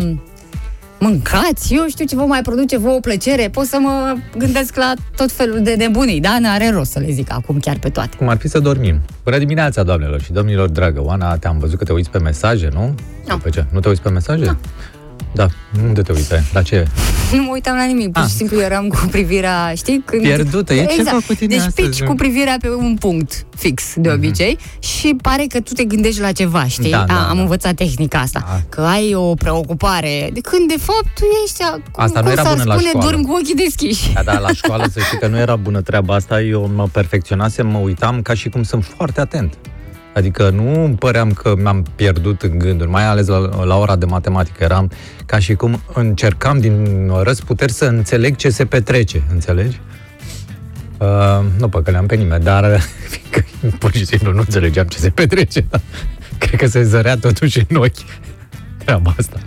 mâncați, eu știu ce vă mai produce vouă plăcere, pot să mă gândesc la tot felul de nebunii, da? N-are rost să le zic acum chiar pe toate. Cum ar fi să dormim. Bună dimineața, doamnelor și domnilor, dragă Oana, te-am văzut că te uiți pe mesaje, nu? Nu. Pe ce? Nu te uiți pe mesaje? Nu. Da, unde te uiți? La ce? Nu mă uitam la nimic, pur Ah. și simplu eram cu privirea, știi? Când... Pierdută, e exact. ceva cu tine Deci astăzi, pici nu? cu privirea pe un punct fix, de obicei, și pare că tu te gândești la ceva, știi? Da, da, A, am da. învățat tehnica asta, Ah. că ai o preocupare, de când de fapt tu ești, a- cum, Asta nu cum era s-ar bună la spune, școală. dormi cu ochii deschiși. Da, da, la școală să știi că nu era bună treaba asta, eu mă perfecționasem, mă uitam ca și cum sunt foarte atent. Adică nu îmi păream că m-am pierdut în gânduri, mai ales la, la ora de matematică. Eram ca și cum încercam din răsputeri să înțeleg ce se petrece, înțelegi? Uh, nu păcăleam pe nimeni, dar fiindcă pur și simplu nu înțelegeam ce se petrece. Cred că se zărea totuși în ochi treaba asta.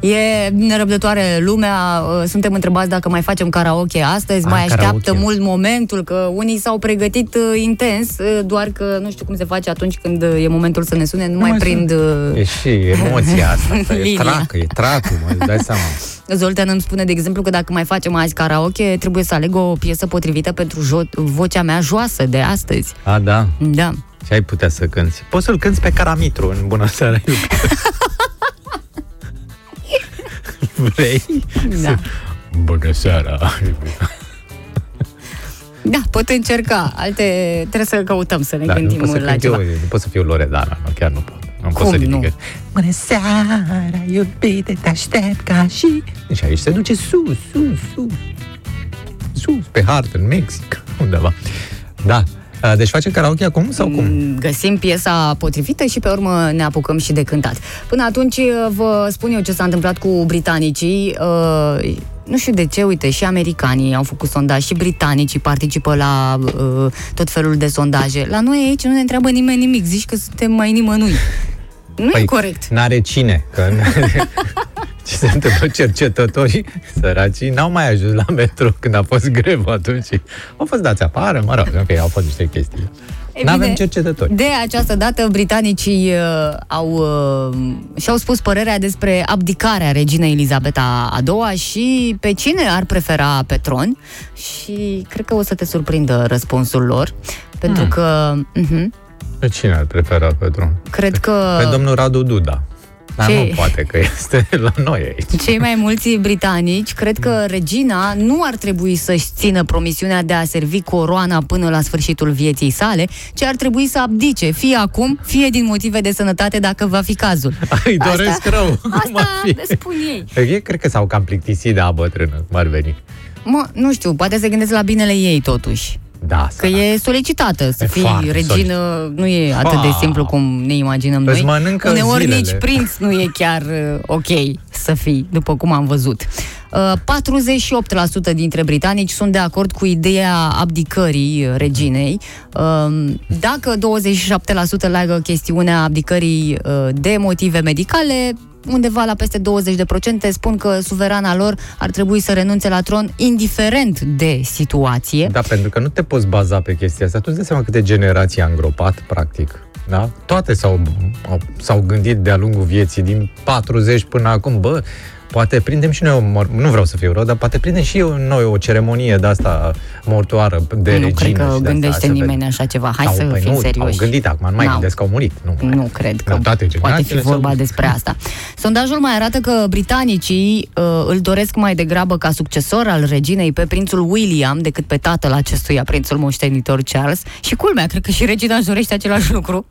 E nerăbdătoare lumea, uh, suntem întrebați dacă mai facem karaoke astăzi, Ah, mai așteaptă karaoke. mult momentul, că unii s-au pregătit uh, intens, uh, doar că nu știu cum se face atunci când uh, e momentul să ne sune, nu, mai mai prind... uh, E și emoția asta, asta e Linia. tracă, e tracul, mă, îți dai seama. Zoltan îmi spune, de exemplu, că dacă mai facem azi karaoke, trebuie să aleg o piesă potrivită pentru jo- vocea mea joasă de astăzi. A, da, Da. Ce ai putea să cânti? Poți să-l cânti pe Caramitru în Bună seara, iubire. Vrei? Da. Bună seara, iubire. Da, pot încerca. Alte trebuie să căutăm, să ne Da, nu gândim pot să la cânt eu, ceva. nu pot să fiu Loredana, nu, chiar nu pot. Nu pot Cum să nu? ridic. Bună seara, iubite, te aștept ca și... Și aici se duce sus, sus, sus. Sus, pe hartă, în Mexic, undeva. Da. A, Deci facem karaoke acum sau cum? Mm, Găsim piesa potrivită și pe urmă ne apucăm și de cântat. Până atunci uh, vă spun eu ce s-a întâmplat cu britanicii. Uh, nu știu de ce, uite, și americanii au făcut sondaj, și britanicii participă la uh, tot felul de sondaje. La noi aici nu ne întreabă nimeni nimic, zici că suntem mai nimănui. Nu e corect. N-are cine, că ce se întâmplă cercetătorii săracii n-au mai ajuns la metro când a fost grevă atunci. Au fost dați afară, mă rog, ok, au fost niște chestii. E N-avem bine, cercetători. De această dată, britanicii uh, au, uh, și-au spus părerea despre abdicarea reginei Elisabeta a II și pe cine ar prefera pe tron. Și cred că o să te surprindă răspunsul lor, pentru că uh-huh, Pe cine ar prefera pe drum? cred că... Pe domnul Radu Duda. Dar Ce- nu poate că este la noi aici. Cei mai mulți britanici cred că regina nu ar trebui să-și țină promisiunea de a servi coroana până la sfârșitul vieții sale, ci ar trebui să abdice, fie acum, fie din motive de sănătate, dacă va fi cazul. Îi doresc rău. cum ar Asta fi. spun ei. Ei cred că s-au cam plictisit de a bătrână, cum ar veni. Mă, nu știu, poate se gândesc la binele ei totuși. Da, Că e solicitată să E fii foarte regină, nu e atât de Ah. simplu cum ne imaginăm Îți noi. mănâncă Uneori zilele. nici prinț nu e chiar uh, ok să fii, după cum am văzut. Uh, 48% dintre britanici sunt de acord cu ideea abdicării uh, reginei. Uh, Dacă 27% leagă chestiunea abdicării uh, de motive medicale, undeva la peste 20% spun că suverana lor ar trebui să renunțe la tron indiferent de situație. Da, pentru că nu te poți baza pe chestia asta. Tu îți dai seama câte generații a îngropat, practic. Da? Toate s-au, au, s-au gândit de-a lungul vieții, din 40 până acum, bă, poate prindem și noi, o, mor- nu vreau să fiu rău, dar poate prindem și eu, noi o ceremonie de asta mortoară de nu regină. cred și că de-astea, gândește să nimeni vedem. așa ceva. Hai Sau, să păi fim nu, serioși. Au gândit acum, nu mai N-au. gândesc că au murit. Nu, Nu cred că În toate poate fi generațiile vorba sau- despre asta. Sondajul mai arată că britanicii uh, îl doresc mai degrabă ca succesor al reginei pe prințul William decât pe tatăl acestuia, prințul moștenitor Charles. Și culmea, cred că și regina își dorește același lucru.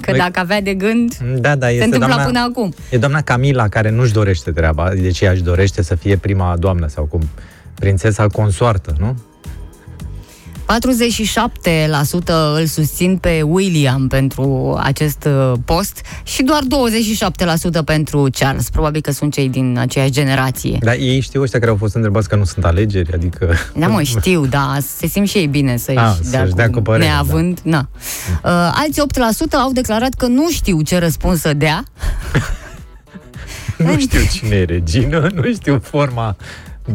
Că Păi- dacă avea de gând, Da, da, se este întâmpla doamna, până acum. E doamna Camila care nu-și dorește treaba, deci ea își dorește să fie prima doamnă sau cum prințesa consoartă, nu? 47% îl susțin pe William pentru acest uh, post și doar 27% pentru Charles. Probabil că sunt cei din aceeași generație. Dar ei știu ăștia care au fost întrebați că nu sunt alegeri, adică... Da, mă, știu, da, se simt și ei bine să-și Ah, să-și dea cu părerea, Neavând, da. Uh, alți 8% au declarat că nu știu ce răspuns să dea. nu știu cine e regină, nu știu forma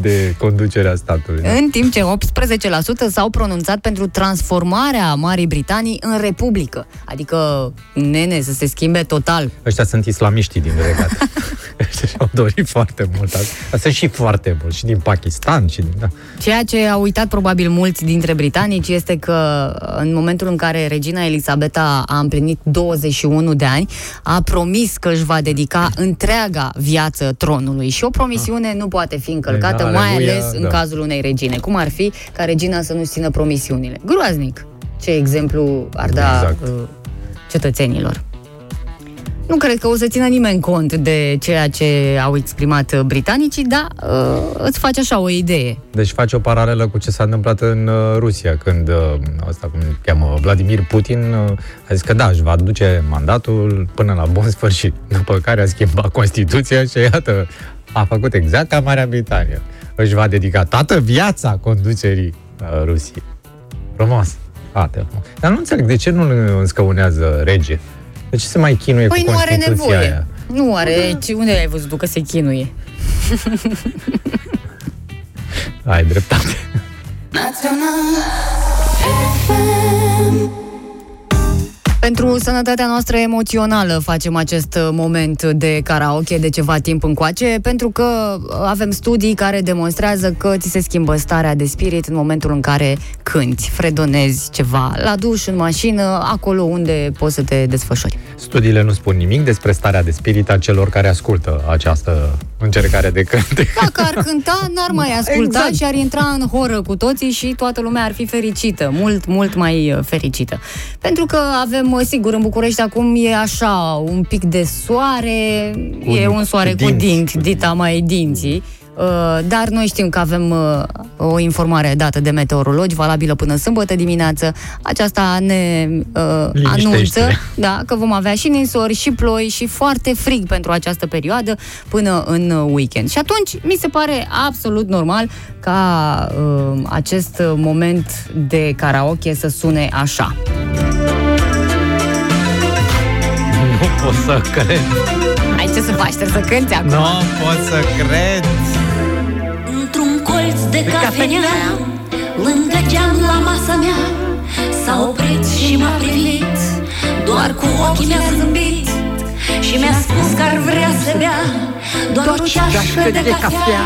de conducere a statului. da. În timp ce 18% s-au pronunțat pentru transformarea Marii Britanii în republică. Adică, nene, să se schimbe total. Ăștia sunt islamiștii din regat. Ăștia și-au dorit foarte mult asta. Dar Sunt și foarte mulți, și din Pakistan, și din... Da. Ceea ce au uitat probabil mulți dintre britanici este că în momentul în care regina Elisabeta a împlinit 21 de ani, a promis că își va dedica întreaga viață tronului și o promisiune nu poate fi încălcată, Da, mai aleluia, ales în da. cazul unei regine. Cum ar fi ca regina să nu-și țină promisiunile? Groaznic! Ce exemplu ar da Exact. uh, cetățenilor. Nu cred că o să țină nimeni cont de ceea ce au exprimat uh, britanicii, dar uh, îți face așa o idee. Deci face o paralelă cu ce s-a întâmplat în uh, Rusia, când uh, asta cum îl cheamă Vladimir Putin uh, a zis că da, își va duce mandatul până la bun sfârșit, după care a schimbat Constituția și iată, a făcut exact ca Marea Britanie. Își va dedica toată viața conducerii uh, Rusiei. Frumos. Foarte frumos. Dar nu înțeleg de ce nu îl înscăunează rege. De ce se mai chinuie Păi cu nu are Constituția nevoie. aia? Nu are. Ce, unde ai văzut tu că se chinuie? Ai dreptate. Pentru sănătatea noastră emoțională facem acest uh, moment de karaoke de ceva timp încoace, pentru că uh, avem studii care demonstrează că ți se schimbă starea de spirit în momentul în care cânti, fredonezi ceva, la duș, în mașină, acolo unde poți să te desfășori. Studiile nu spun nimic despre starea de spirit a celor care ascultă această încercare de cântec. Dacă ar cânta, n-ar mai asculta Exact. și ar intra în horă cu toții și toată lumea ar fi fericită, mult, mult mai uh, fericită. Pentru că avem, uh, sigur, în București acum e așa, un pic de soare, Cu e din- un soare cu cu dinți, dinți, cu dita mai dinții. Uh, Dar noi știm că avem uh, o informare dată de meteorologi, valabilă până sâmbătă dimineață. Aceasta ne uh, Liniștește. anunță da, că vom avea și ninsori, și ploi, și foarte frig pentru această perioadă până în uh, weekend. Și atunci mi se pare absolut normal ca uh, acest moment de karaoke să sune așa. Nu pot să cred. Ai ce să faci? Trebuie să cânti acum. Nu pot să cred. Într-un colț de cafenea Lângă geam la masa mea S-a oprit și m-a privit Doar cu ochii mi-a zâmbit Și mi-a spus că ar vrea să bea Doar o ceașcă de cafea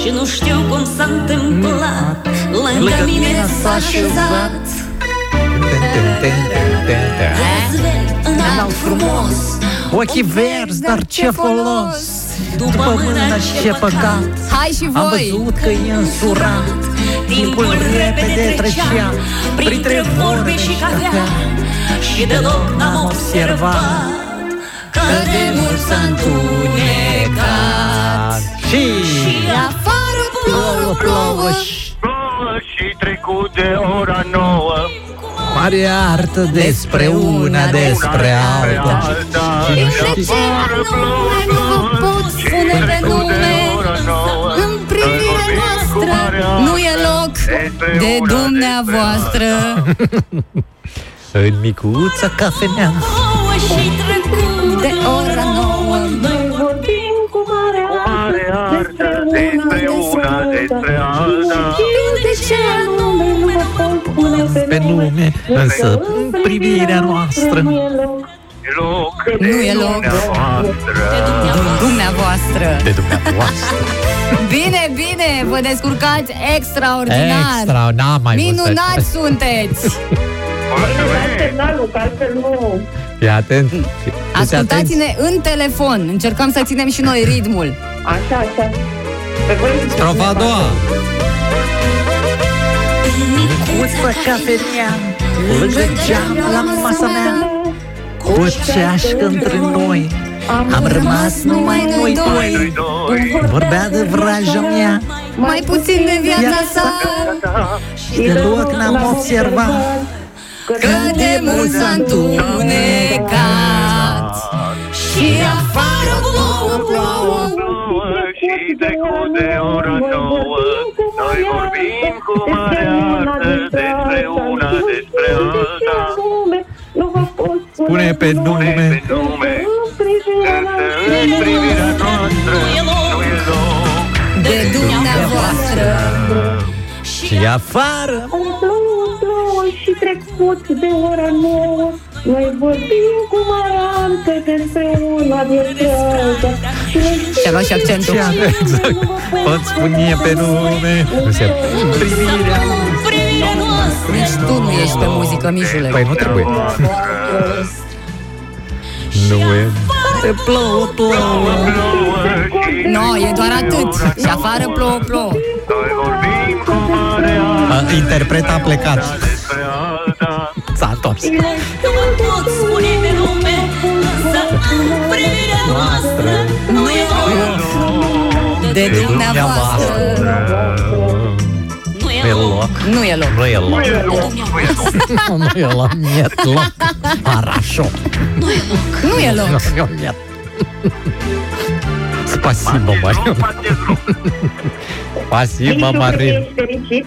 Și nu știu cum s-a întâmplat Lângă mine s-a așezat Răzveli înalt frumos Ochii verzi, dar ce folos? După mână și ce păcat. Hai și Am voi! văzut că e însurat. Timpul repede trecea Printre vorbe și cafea. Și deloc n-am observat Că de mult s-a întunecat. Și Afară plouă, plouă și trecut de ora nouă Mare artă despre una, despre alta. De ce nu vă pot spune pe nume? În privirea noastră Nu e loc de dumneavoastră. În micuța cafenea Ouă și trecut De ora nouă. Noi vorbim cu mare Mare artă despre una, despre alta. De ce nu nu vă pot spune Pe nume, însă în privirea noastră E loc. Nu e loc. Dumneavoastră. De dumneavoastră. De dumneavoastră. Bine, bine, vă descurcați extraordinar. Extra, n-am mai văzut Minunați sunteți. Mulțumesc! că altfel nu Fii atent. Ascultați-ne în telefon. Încercăm să ținem și noi ritmul. Așa, așa. Pe voi Strofa a doua. Micuță cafenea Lângă geam la masa mea Cu o ceașcă între noi. Am rămas numai noi doi Noi doi. Vorbea de vraja mea. Mai puțin de viața sa. Și deloc n-am observat Că de mult s-a întunecat. Și afară plouă, plouă Plouă și trecut de ora nouă. Noi vorbim cu mare artă despre una, despre alta. Nu vă pot Spune pe Pe nume. nume Însă în privirea noastră. Nu e loc. De dumneavoastră. Și afară Plouă, plouă și trecut de ora nouă. Noi vorbim cu mare artă despre una despre alta Și noi Și-a luat și accentul Exact Pot spune pe nume. Se în privirea. Privirea noastră. Nici tu nu ești pe muzică, Mijule. Păi nu trebuie. Nu e. Te plouă, plouă. No, e doar atât. Și afară plouă, plouă. Noi vorbim cu mare artă a, interpreta a plecat. S-a întors. Nu pot spune pe lume, însă privirea noastră nu e de dumneavoastră. Nu e loc. Nu e loc. Nu e loc. Nu e loc. Nu e loc. Nu e loc. Arașo. Nu e loc. Nu e loc. Nu e loc. Спасибо, Марин. Spasibo, Marin. ești fericit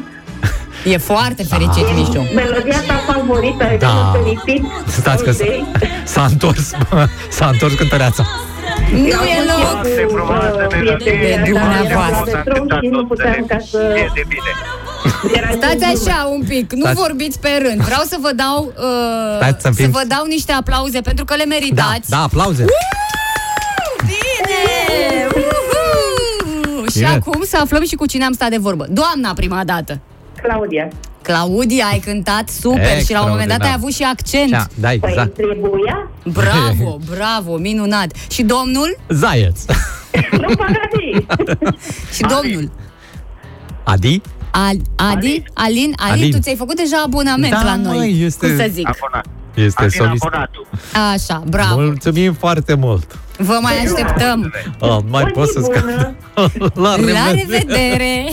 E foarte fericit, Mișu Melodia ta favorită ai Da. da. fericit Stați că s-a, s-a întors, s-a întors cântăreața. Nu e loc Foarte frumoasă melodie De dumneavoastră. Și nu puteam ca să... E de bine Era Stați dur. așa un pic, nu Stați. vorbiți pe rând Vreau să vă dau uh, Stați să să, fim- vă dau niște aplauze Pentru că le Da, meritați da, aplauze. Bine! Și Bine. acum să aflăm și cu cine am stat de vorbă Doamna prima dată Claudia. Claudia, ai cântat super și la un moment dat ai Extraordinar. avut și accent Da, da, Păi exact. trebuia? Bravo, bravo, minunat Și domnul? Zaieț. Nu pagati. Și domnul Adi? Al, Adi? Alin? Alin, Alin. tu ți-ai făcut deja abonament Da, la noi măi, este- Cum să zic Abonat Este Adina solist. Abonatul Așa, bravo Mulțumim foarte mult. Vă mai așteptăm Oh, mai O pot zi să scap. bună. La La revedere. revedere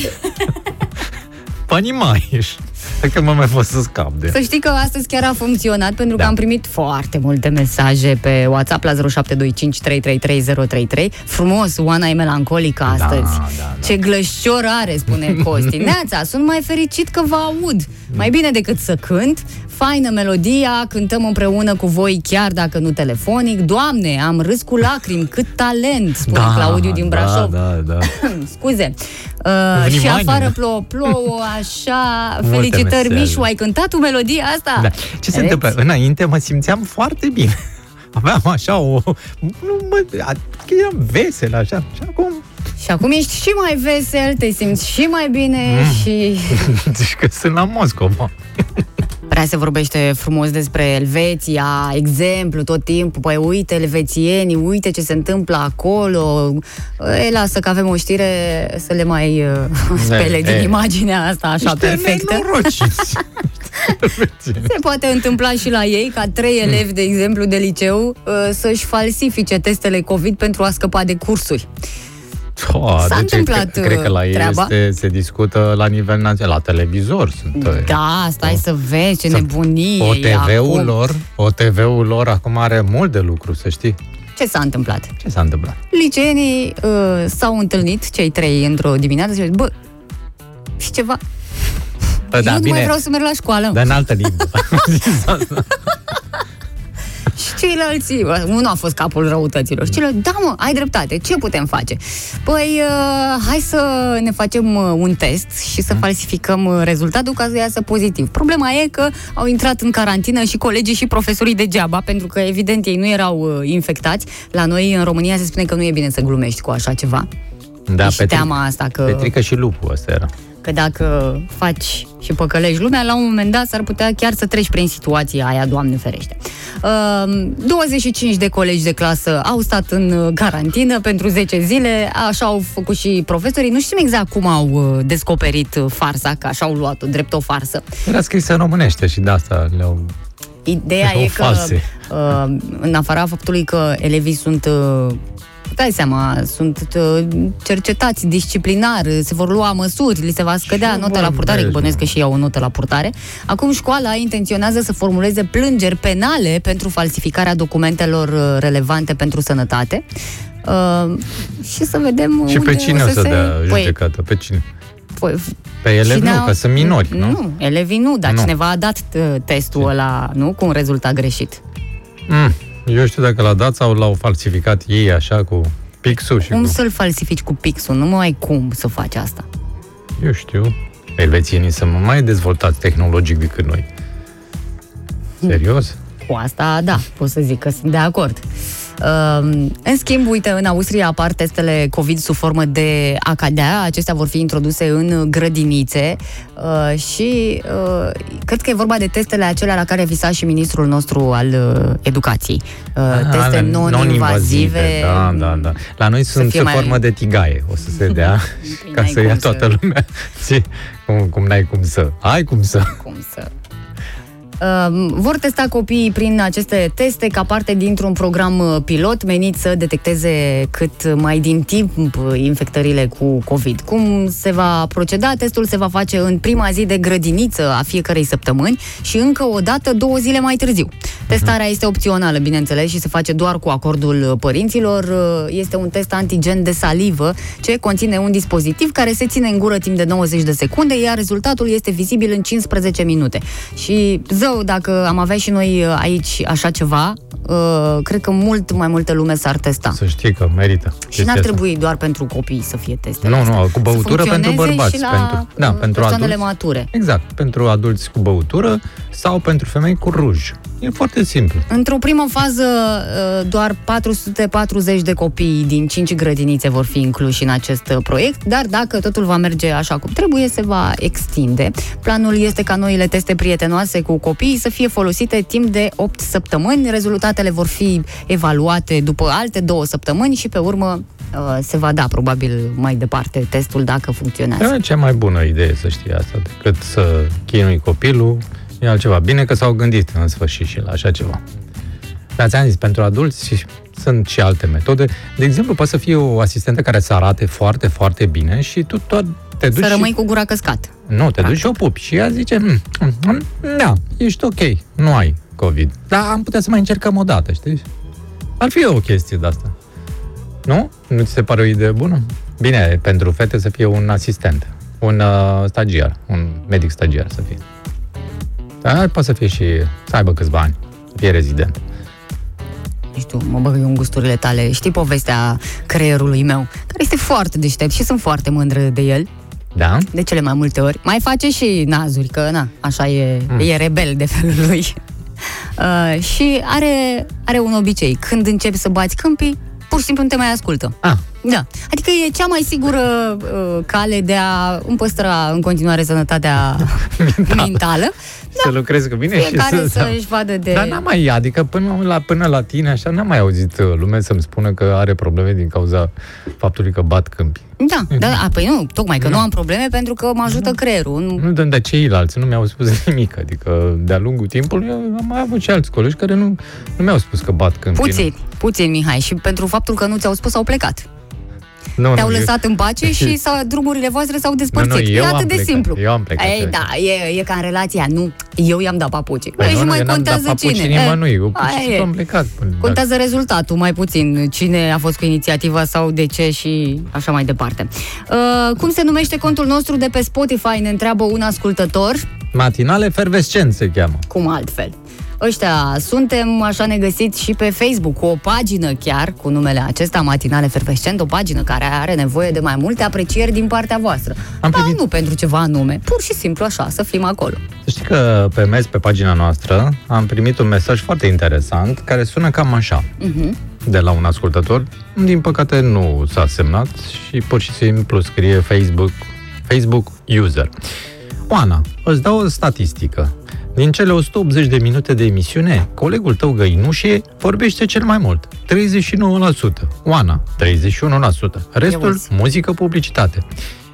Pani mai ești. Că mă mai fost să scap de. Să știi că astăzi chiar a funcționat pentru că Da. am primit foarte multe mesaje pe WhatsApp la 0725 333 Frumos, Oana e melancolică astăzi. da, da. Ce glășcior are, spune Costi. Neața, sunt mai fericit că vă aud. Mai bine decât să cânt. Faină melodia, cântăm împreună cu voi chiar dacă nu telefonic. Doamne, am râs cu lacrimi, cât talent, spune Claudiu din Brașov. Da, da, da. Scuze. Uh, și Vrimani. afară plouă, plouă, așa. Multe Felicitări, mesaje. Mișu, ai cântat tu melodia asta? da. Ce se Reți? întâmplă? Înainte mă simțeam foarte bine. Aveam așa o... Nu, mă, adică eram vesel așa. Și acum... Și acum ești și mai vesel, te simți și mai bine Mm. și... Zici că sunt la Moscova. Prea se vorbește frumos despre Elveția, exemplu tot timpul, păi uite elvețienii, uite ce se întâmplă acolo. E, lasă că avem o știre să le mai uh, spele E, din e. imaginea asta așa Niște perfectă. nenorociți. Se poate întâmpla și la ei ca trei elevi, de exemplu, de liceu uh, să-și falsifice testele COVID pentru a scăpa de cursuri. Oh, S-a întâmplat, cred, cred că la ei treaba. este, se discută la nivel național, la televizor sunt. uh, Da, stai să vezi ce Sunt nebunie e OTV-ul acum. lor, OTV-ul lor acum are mult de lucru, să știi. Ce s-a întâmplat? Ce s-a întâmplat? Licenii uh, s-au întâlnit, cei trei, într-o dimineață și au zis, bă, și ceva, Bă, eu nu mai vreau să merg la școală. Dar în altă limbă. Și ceilalți, unul a fost capul răutăților. Și ceilalți, da mă, ai dreptate, ce putem face? Păi, uh, hai să ne facem uh, un test și să falsificăm uh, rezultatul ca să iasă pozitiv. Problema e că au intrat în carantină și colegii și profesorii degeaba, pentru că evident ei nu erau uh, infectați. La noi în România se spune că nu e bine să glumești cu așa ceva. da, și teama asta că- Petrică și lupul ăsta era. Că dacă faci și păcălești lumea, la un moment dat s-ar putea chiar să treci prin situația aia, Doamne ferește. Uh, 25 de colegi de clasă au stat în uh, carantină pentru 10 zile, așa au făcut și profesorii. Nu știm exact cum au uh, descoperit uh, farsa, că așa au luat-o, drept o farsă. Era scris în românește și de asta le-au... Ideea Erau e că, false. uh, în afara faptului că elevii sunt uh, dai seama, sunt uh, cercetați disciplinar, se vor lua măsuri, li se va scădea Ce nota la purtare, că vorbești, bănuiesc că și iau o notă la purtare. Acum școala intenționează să formuleze plângeri penale pentru falsificarea documentelor uh, relevante pentru sănătate. Uh, și să vedem Și unde pe cine o să se... dea Păi, judecată? Pe cine? păi, Pe elevi cine nu, a- că sunt minori, nu? Nu, elevii nu, dar Nu. cineva a dat uh, testul ăla, nu? Cu un rezultat greșit. Mm, eu știu dacă l-a dat sau l-au falsificat ei așa cu pixul și Cum cu... să-l falsifici cu pixul? Nu mai ai cum să faci asta. Eu știu. Elvețienii sunt mai dezvoltați tehnologic decât noi. Serios? Cu asta, da, pot să zic că sunt de acord. Um, în schimb, uite, în Austria apar testele COVID sub formă de acadea. Acestea vor fi introduse în grădinițe uh, și uh, cred că e vorba de testele acelea la care visa și ministrul nostru al uh, educației. Uh, teste Ale non-invazive. Da, da, da. La noi sunt fie sub mai- formă de tigaie. O să se dea ca N-ai să cum ia să- toată lumea. Zi, cum, cum n-ai cum să. Ai cum să. cum să... Uh, vor testa copiii prin aceste teste ca parte dintr-un program uh, pilot menit să detecteze cât mai din timp uh, infectările cu COVID. Cum se va proceda? Testul se va face în prima zi de grădiniță a fiecărei săptămâni și încă o dată două zile mai târziu. Testarea este opțională, bineînțeles, și se face doar cu acordul uh, părinților. Uh, Este un test antigen de salivă ce conține un dispozitiv care se ține în gură timp de 90 de secunde, iar rezultatul este vizibil în 15 minute. Și zău, dacă am avea și noi uh, aici așa ceva, uh, cred că mult mai multă lume s-ar testa. Să știi că merită. Și chestia n-ar asta. trebui doar pentru copii să fie teste. Nu, nu, cu băutură pentru bărbați. Și la pentru, da, uh, pentru persoanele adulți. mature. Exact, pentru adulți cu băutură sau pentru femei cu ruj. E foarte simplu. Într-o primă fază, uh, doar 440 de copii din 5 grădinițe vor fi incluși în acest uh, proiect, dar dacă totul va merge așa cum trebuie, se va extinde. Planul este ca noile teste prietenoase cu copiii să fie folosite timp de 8 săptămâni. Rezultatele vor fi evaluate după alte două săptămâni și pe urmă uh, se va da probabil mai departe testul dacă funcționează. E cea mai bună idee să știi asta, decât să chinui copilul, e altceva. Bine că s-au gândit în sfârșit și la așa ceva. Dar ți-am zis, pentru adulți și- sunt și alte metode. De exemplu, poate să fie o asistentă care să arate foarte, foarte bine și tu tot te duci Să și... rămâi cu gura căscat. Nu, te duci și o pupi și ea zice, "Mm, mm, mm, da, ești ok, nu ai COVID. Dar am putea să mai încercăm o dată, știi? Ar fi o chestie de asta. Nu? Nu ți se pare o idee bună? Bine, pentru fete să fie un asistent, un uh, stagiar, un medic stagiar să fie. Dar poate să fie și, să aibă câțiva ani, să fie rezident. nu știu, mă băg eu în gusturile tale. Știi povestea creierului meu, care este foarte deștept și sunt foarte mândră de el, Da? de cele mai multe ori. Mai face și nazuri, că na, așa e, Mm. e rebel de felul lui. Uh, și are, are un obicei. Când începi să bați câmpii, pur și simplu nu te mai ascultă. Ah, Da, adică e cea mai sigură uh, cale de a îmi păstra în continuare sănătatea mentală. Să lucrezi cu mine Fiecare și să... să-și vadă de... Dar n-am mai, adică până la, până la tine, așa, n-am mai auzit uh, lumea să-mi spună că are probleme din cauza faptului că bat câmpii. Da, da, a, păi nu, tocmai că nu am probleme pentru că mă ajută creierul. Nu- Nu, dar dar ceilalți nu mi-au spus nimic. Adică, de-a lungul timpului, eu am mai avut și alți colegi care nu, nu mi-au spus că bat câmpii. Puțin, puțin, Mihai, și pentru faptul că nu ți-au spus, au plecat. Nu, Te-au nu, eu- lăsat în pace și s-a, drumurile voastre s-au despărțit. Nu, nu, eu e am atât de plecat, simplu. eu am plecat, Ei, eu- da, e, e ca în relația. Nu, eu i-am dat papuci. Păi Păi, nu, și nu, mai eu n-am dat contează papuci cine. nimănui, eu pur și aia simplu e. am plecat. Păi, Contează rezultatul, mai puțin cine a fost cu inițiativa sau de ce și așa mai departe. Uh, cum se numește contul nostru de pe Spotify, ne întreabă un ascultător. Matinale Fervescent se cheamă. Cum altfel? Ăștia suntem, așa ne găsiți și pe Facebook, cu o pagină chiar, cu numele acesta, Matinale Fervescent, o pagină care are nevoie de mai multe aprecieri din partea voastră. Am Dar primit- nu pentru ceva anume, pur și simplu așa, să fim acolo. Să știi că pe mes, pe pagina noastră, am primit un mesaj foarte interesant care sună cam așa. Mhm. De la un ascultător. Din păcate nu s-a semnat și pur și simplu scrie Facebook, Facebook user. Oana, îți dau o statistică. Din cele 180 de minute de emisiune, colegul tău Găinușe vorbește cel mai mult, 39%. Oana, 31%. Restul, Auzi. muzică, publicitate.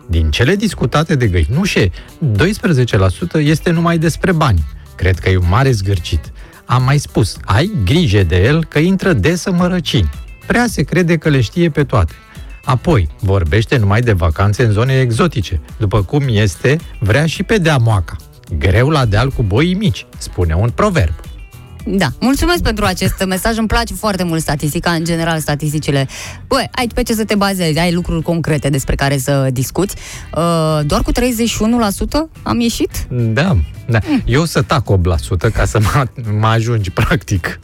Din cele discutate de Găinușe, 12% este numai despre bani. Cred că e un mare zgârcit. Am mai spus, ai grijă de el că intră des în mărăcini. Prea se crede că le știe pe toate. Apoi, vorbește numai de vacanțe în zone exotice. După cum este, vrea și pe dea moaca. Greu la deal cu boii mici, spune un proverb. Da, mulțumesc pentru acest mesaj, îmi place foarte mult statistica, în general statisticile. Băi, ai pe ce să te bazezi, ai lucruri concrete despre care să discuți. Uh, doar cu 31% am ieșit? Da, da. Eu să tac 8% ca să mă, mă ajungi, practic.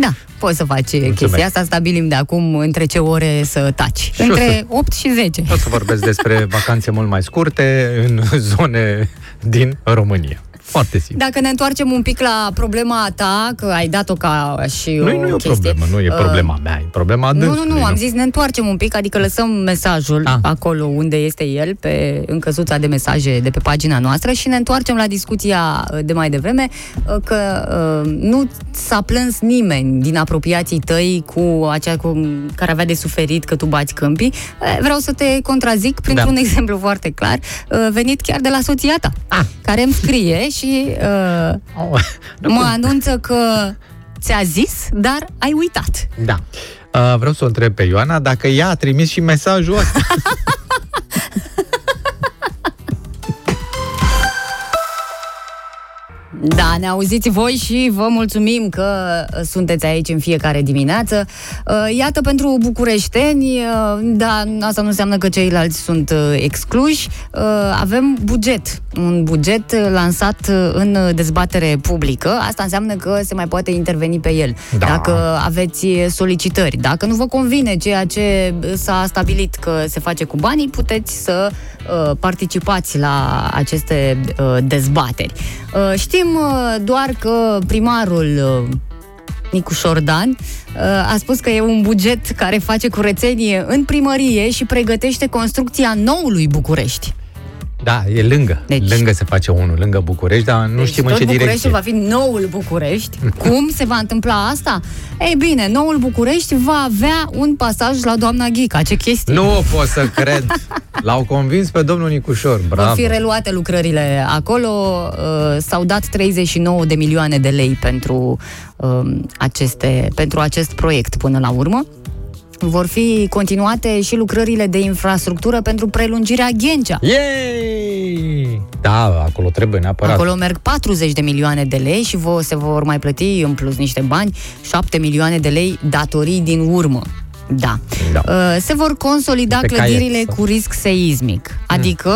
Da, poți să faci chestia asta, stabilim de acum între ce ore să taci. Și eu între să- 8 și 10. O să vorbesc despre vacanțe mult mai scurte în zone din România. Foarte simplu. Dacă ne întoarcem un pic la problema ta, că ai dat-o ca și Nu, o nu e o chestie. problemă, nu e uh, problema mea, e problema Nu, dânsului. nu, nu, am zis ne întoarcem un pic, adică lăsăm mesajul Ah. acolo unde este el, pe, în căsuța de mesaje de pe pagina noastră și ne întoarcem la discuția uh, de mai devreme uh, că uh, nu s-a plâns nimeni din apropiații tăi cu acea cu, care avea de suferit că tu bați câmpii. Eh, Vreau să te contrazic printr-un Da. exemplu foarte clar, uh, venit chiar de la soția ta, Ah. care îmi scrie și uh, Oh, nu mă pot- anunță că ți-a zis, dar ai uitat. Da. Uh, vreau să o întreb pe Ioana dacă ea a trimis și mesajul ăsta. Da, ne auziți voi și vă mulțumim că uh, sunteți aici în fiecare dimineață. Uh, Iată pentru bucureșteni, uh, da, asta nu înseamnă că ceilalți sunt uh, excluși. Uh, Avem buget, un buget uh, lansat uh, în dezbatere publică. Asta înseamnă că se mai poate interveni pe el. Da. Dacă aveți solicitări, dacă nu vă convine ceea ce s-a stabilit că se face cu banii, puteți să uh, participați la aceste uh, dezbateri. Uh, știm uh, doar că primarul uh, Nicu Șordan uh, a spus că e un buget care face curățenie în primărie și pregătește construcția noului București. Da, e lângă. Deci- Deci, lângă se face unul, lângă București, dar nu Deci știm în tot ce Bucureștiul direcție. va fi noul București. Cum se va întâmpla asta? Ei bine, noul București va avea un pasaj la doamna Ghica. Ce chestie! Nu pot să cred. L-au convins pe domnul Nicușor. Vor Bravo. fi reluate lucrările acolo. Uh, s-au dat 39 de milioane de lei pentru, um, aceste, pentru acest proiect până la urmă. Vor fi continuate și lucrările de infrastructură pentru prelungirea Ghencea. Yay! Da, acolo trebuie neapărat. Acolo merg 40 de milioane de lei și vo, se vor mai plăti în plus niște bani, 7 milioane de lei datorii din urmă. Da. Da. Uh, Se vor consolida Pe clădirile caiet, sau? cu risc seismic. Adică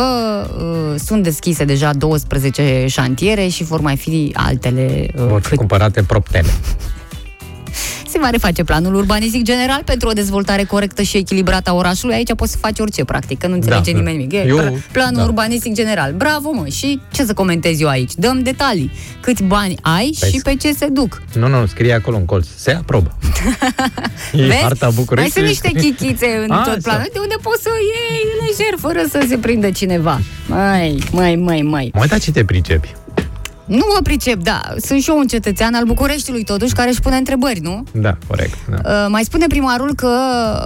uh, sunt deschise deja 12 șantiere și vor mai fi altele uh, Vor fi cumpărate proptele. Se va reface planul urbanistic general pentru o dezvoltare corectă și echilibrată a orașului. Aici poți să faci orice, practic, că nu înțelege Da, nimeni nimic. E eu- pla- planul da. urbanistic general. Bravo, mă! Și ce să comentez eu aici? Dăm detalii. Câți bani ai Vezi? și pe ce se duc. Nu, nu, scrie acolo în colț. Se aprobă. e Vezi? harta Mai Bucureștiului. sunt niște chichițe în A, tot să- planul, de unde poți să iei lejer, fără să se prindă cineva. Mai, mai, mai, mai. Mă, dar ce te pricepi? Nu mă pricep, da. Sunt și eu un cetățean al Bucureștiului, totuși, care își pune întrebări, nu? Da, corect. Da. Uh, mai spune primarul că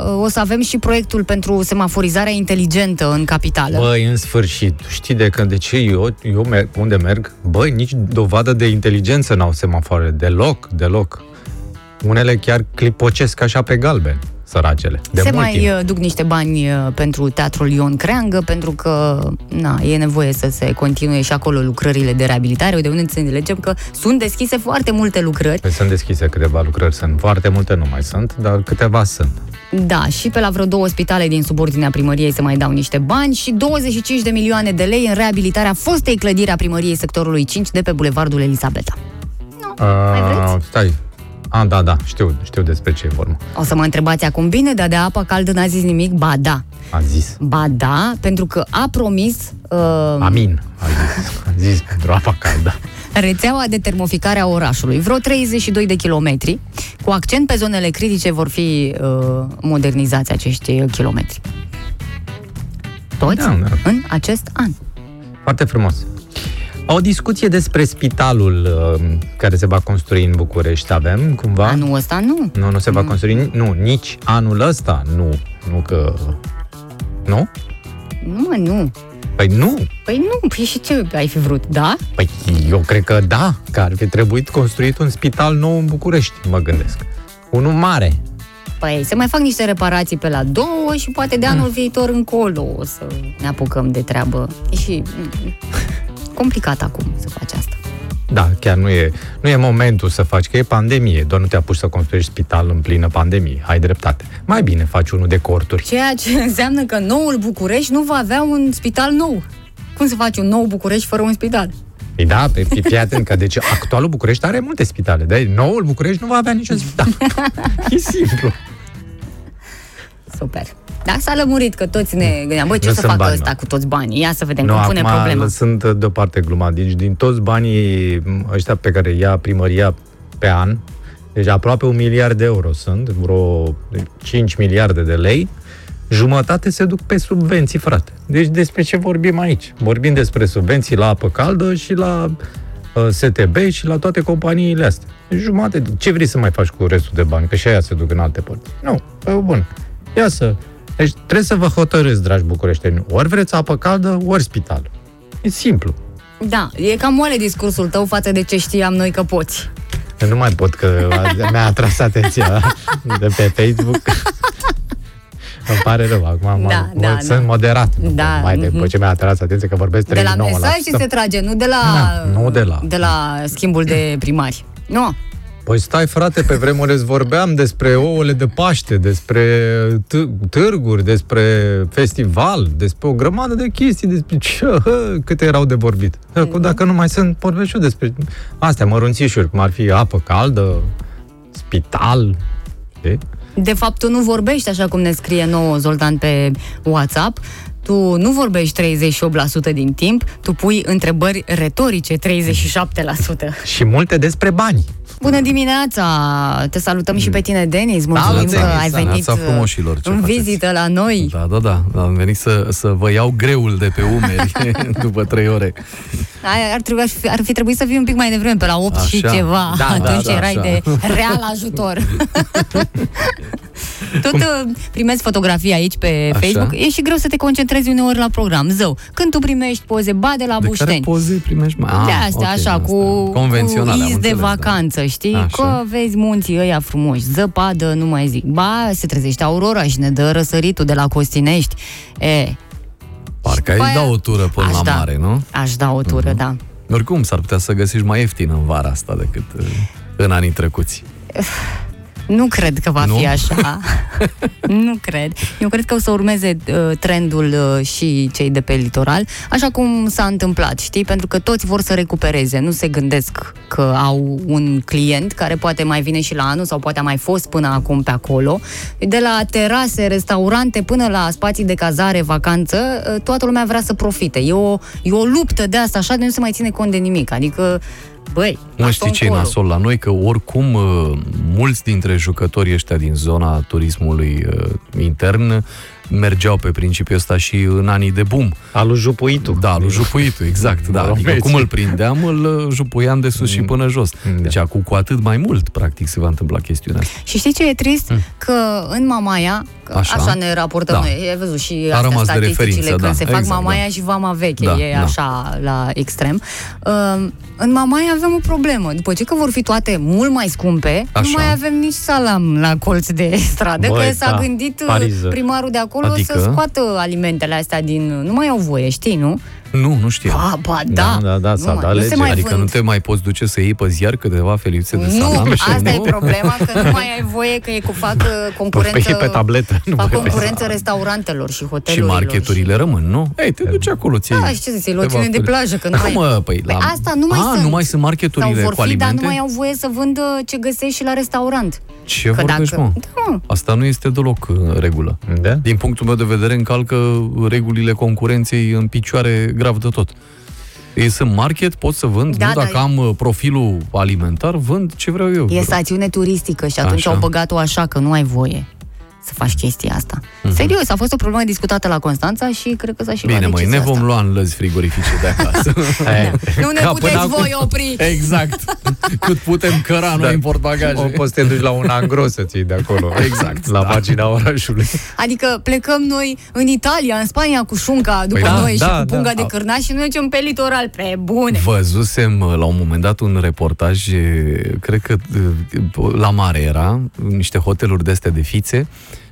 uh, o să avem și proiectul pentru semaforizarea inteligentă în capitală. Băi, în sfârșit, știi de când, de ce eu, eu merg, unde merg, băi, nici dovadă de inteligență n-au semafoarele, deloc, deloc. Unele chiar clipocesc așa pe galben, săracele. De Se mult mai timp. uh, duc niște bani uh, pentru Teatrul Ion Creangă, pentru că na, e nevoie să se continue și acolo lucrările de reabilitare, de unde înțelegem că sunt deschise foarte multe lucrări. Păi sunt deschise câteva lucrări, sunt foarte multe, nu mai sunt, dar câteva sunt. Da, și pe la vreo două spitale din subordinea primăriei se mai dau niște bani și 25 de milioane de lei în reabilitarea fostei clădiri a primăriei sectorului 5 de pe Bulevardul Elisabeta. mai vreți? Uh, stai. A, da, da, știu, știu despre ce e vorba. O să mă întrebați acum bine, dar de apa caldă n-a zis nimic? Ba da. A zis. Ba da, pentru că a promis uh, Amin, a zis. A zis pentru apa caldă. rețeaua de termoficare a orașului. Vreo 32 de kilometri, cu accent pe zonele critice vor fi uh, modernizați acești uh, kilometri. Toți Da, da. în acest an. Foarte frumos. O discuție despre spitalul uh, care se va construi în București avem, cumva? Anul ăsta nu. Nu, nu se va construi, nu, nici anul ăsta, nu, nu că... Nu? Nu, mă, nu. Păi nu, Păi nu, păi și ce ai fi vrut, da? păi eu cred că da, că ar fi trebuit construit un spital nou în București, mă gândesc. Unul mare. Păi se mai fac niște reparații pe la două și poate de anul viitor încolo o să ne apucăm de treabă. E și mm, complicat acum să faci asta. Da, chiar nu e, nu e momentul să faci, că e pandemie, doar nu te apuci să construiești spital în plină pandemie, ai dreptate. Mai bine faci unul de corturi. Ceea ce înseamnă că noul București nu va avea un spital nou. Cum să faci un nou București fără un spital? Păi da, pe, pe, fii atent că deci actualul București are multe spitale, dar noul București nu va avea niciun spital. e simplu. Super. Da, s-a lămurit că toți ne gândeam, băi, ce Nu o să sunt facă bani, ăsta nu. cu toți banii? Ia să vedem Nu, cum pune acum problema. sunt deoparte gluma. Deci din toți banii ăștia pe care ia primăria pe an, deci aproape un miliard de euro sunt, vreo 5 miliarde de lei, jumătate se duc pe subvenții, frate. Deci despre ce vorbim aici? Vorbim despre subvenții la apă caldă și la uh, STB și la toate companiile astea. Deci jumate. Ce vrei să mai faci cu restul de bani? Că și aia se duc în alte părți. Nu, e bun. Ia să... Deci trebuie să vă hotărâți, dragi bucureșteni. Ori vreți apă caldă, ori spital. E simplu. Da, e cam moale discursul tău față de ce știam noi că poți. Eu nu mai pot că a- mi-a atras atenția de pe Facebook. Îmi pare rău, acum mă, Da, mă, da, sunt da. moderat. Da, Mai de, mhm. după ce mi-a atras atenția că vorbesc De la 39%. mesaj și se trage, nu de la, Da, nu de la- de la schimbul de primari. Nu. Păi stai, frate, pe vremuri îți vorbeam despre ouăle de Paște, despre t- târguri, despre festival, despre o grămadă de chestii, despre ce, hă, câte erau de vorbit. Acum, dacă nu mai sunt, vorbesc și eu despre astea, mărunțișuri, cum ar fi apă caldă, spital, știi? De fapt, tu nu vorbești așa cum ne scrie nouă Zoltan pe WhatsApp. Tu nu vorbești 38% din timp, tu pui întrebări retorice 37%. Și multe despre bani. Bună dimineața! Te salutăm și pe tine, Denis. Mulțumim Salut, că Denis. ai venit Neața frumoșilor, ce în faceți? vizită la noi. Da, da, da. Am venit să, să vă iau greul de pe umeri după trei ore. Ai, ar, trebui, ar, fi, ar fi trebuit să fii un pic mai devreme, pe la 8 și Așa. ceva. Da, da, Atunci da, erai așa. de real ajutor. Tot uh, primezi fotografii aici pe Așa. Facebook. E și greu să te concentrezi uneori la program. Zău, când tu primești poze, ba de la De care Bușteni. poze primești? mai? de Ah, astea, ok, așa, asta. cu, Convenționale, cu am iz de înțeles, da. Vacanță, știi? Așa. Că vezi munții ăia frumoși, zăpadă, nu mai zic. Ba, se trezește aurora și ne dă răsăritul de la Costinești. E, Parcă După ai aia- da o tură până Aș la da. mare, nu? aș da o tură, Mhm. da. Oricum, s-ar putea să găsești mai ieftin în vara asta decât uh, în anii trecuți. Nu cred că va Nu? fi așa. nu cred. Eu cred că o să urmeze uh, trendul uh, și cei de pe litoral, așa cum s-a întâmplat, știi? Pentru că toți vor să recupereze, nu se gândesc că au un client care poate mai vine și la anul sau poate a mai fost până acum pe acolo. De la terase, restaurante până la spații de cazare, vacanță, uh, toată lumea vrea să profite. E o, e o luptă de asta, așa de nu se mai ține cont de nimic. Adică, băi, Nu știi ce e încolo. nasol la noi? Că oricum uh, mulți dintre jucătorii ăștia din zona turismului uh, intern mergeau pe principiul ăsta și în anii de boom. Alu jupuitul. Da, lui jupuitul, exact. Da. Adică Romeții. cum îl prindeam, îl uh, jupuiam de sus și până jos. Da. Deci acum cu atât mai mult, practic, se va întâmpla chestiunea asta. Și știi ce e trist? Că în Mamaia, că Hmm. Așa. așa. așa ne raportăm Da. noi, ai văzut și A astea rămas de statisticile, referință, când da, se fac exact, Mamaia da. și Vama Veche, Da, e da. așa la extrem. Uh, în Mamaia avem o problemă. După ce că vor fi toate mult mai scumpe, Așa. nu mai avem nici salam la colț de stradă, Băi, că s-a da, gândit uh, Pariză. primarul de acolo Adică? să scoată alimentele astea din... Nu mai au voie, știi, nu? Nu, nu știam. Ba, ba, da. Da, da, da, nu, s-a mai- dat nu lege. se mai Adică vând. nu te mai poți duce să iei pe ziar câteva feliuțe de Nu, salam? și asta e nu? problema, că nu mai ai voie, că e cu fac uh, concurență... Pe, pe tabletă. Nu fac pe concurență restaurantelor și Și hotelurilor. marketurile rămân, nu? Ei, te duci acolo, ți Da, și ce să zici, loțiune de plajă, că nu mai... Cum, mă, păi, Păi la... asta nu mai A, sunt. nu mai sunt Sau marketurile vor cu fi, dar alimente? nu mai au voie să vândă ce găsești și la restaurant. Ce Că vorbești, dacă- mă? Da. Asta nu este deloc în regulă. Da? Din punctul meu de vedere, încalcă regulile concurenței în picioare grav de tot. Ei sunt market, pot să vând, Da, nu da. dacă am uh, profilul alimentar, vând ce vreau eu. E stațiune turistică și atunci Așa. au băgat-o așa, că nu ai voie să faci chestia asta. Mhm. Serios, a fost o problemă discutată la Constanța și cred că s-a și luat Bine, măi, ne decizia vom asta. lua în lăzi frigorifice de acasă. Nu ne Ca puteți până acum. voi opri. exact. Cât putem căra noi Da. în portbagaje. O poți să te duci la un angro să ții de acolo. Exact, La da. pagina orașului. Adică plecăm noi în Italia, în Spania cu șunca după Păi da, noi și da, cu punga da. de cârnaș și noi mergem pe litoral, pe bune. Văzusem uh, la un moment dat un reportaj, e, cred că uh, la mare era, niște hoteluri de astea de fițe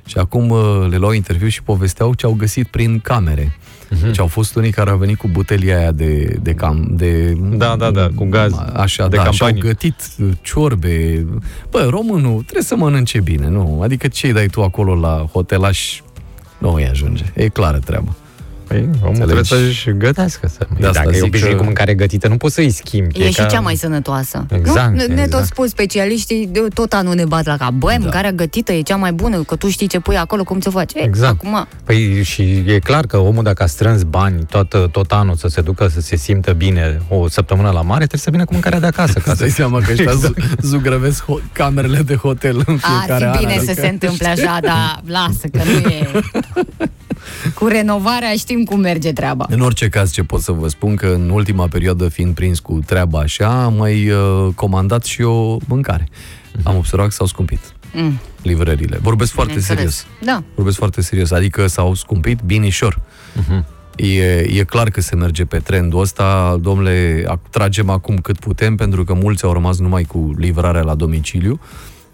și acum uh, le luau interviu și povesteau ce au găsit prin camere. Deci au fost unii care au venit cu butelia aia de, de cam... De, Da, da, da, cu gaz Așa, de da, și au campanie. gătit uh, ciorbe. Bă, românul trebuie să mănânce bine, nu? Adică ce dai tu acolo la hotelaș, nu îi ajunge. E clară treaba. Păi, omul Înțelegi? trebuie să-și gătească. Să... De asta Dacă e zic obișnuit că- cu mâncare gătită, nu poți să-i schimbi. E și ca- cea mai sănătoasă. Exact, nu? Ne, ne exact. tot spun specialiștii, de- tot anul ne bat la cap. Da. Băi, mâncarea gătită e cea mai bună, că tu știi ce pui acolo, cum ți faci. E, Exact. Acum, Păi și e clar că omul dacă a strâns bani tot, tot anul să se ducă să se simtă bine o săptămână la mare, trebuie să vină cu mâncarea de acasă. Ca Îți dai să... seama că ăștia Exact. zu- zugrăvesc ho- camerele de hotel în ar fiecare an. fi bine adică- să se întâmple așa, dar lasă, că nu e... Cu renovarea știm cum merge treaba. În orice caz, ce pot să vă spun că în ultima perioadă, fiind prins cu treaba așa, am mai uh, comandat și eu mâncare. Am observat că s-au scumpit Mm, livrările. Vorbesc foarte bineînțeles. serios. Da. Vorbesc foarte serios. Adică s-au scumpit binișor. E, e clar că se merge pe trendul ăsta. Domnule, ac- tragem acum cât putem, pentru că mulți au rămas numai cu livrarea la domiciliu,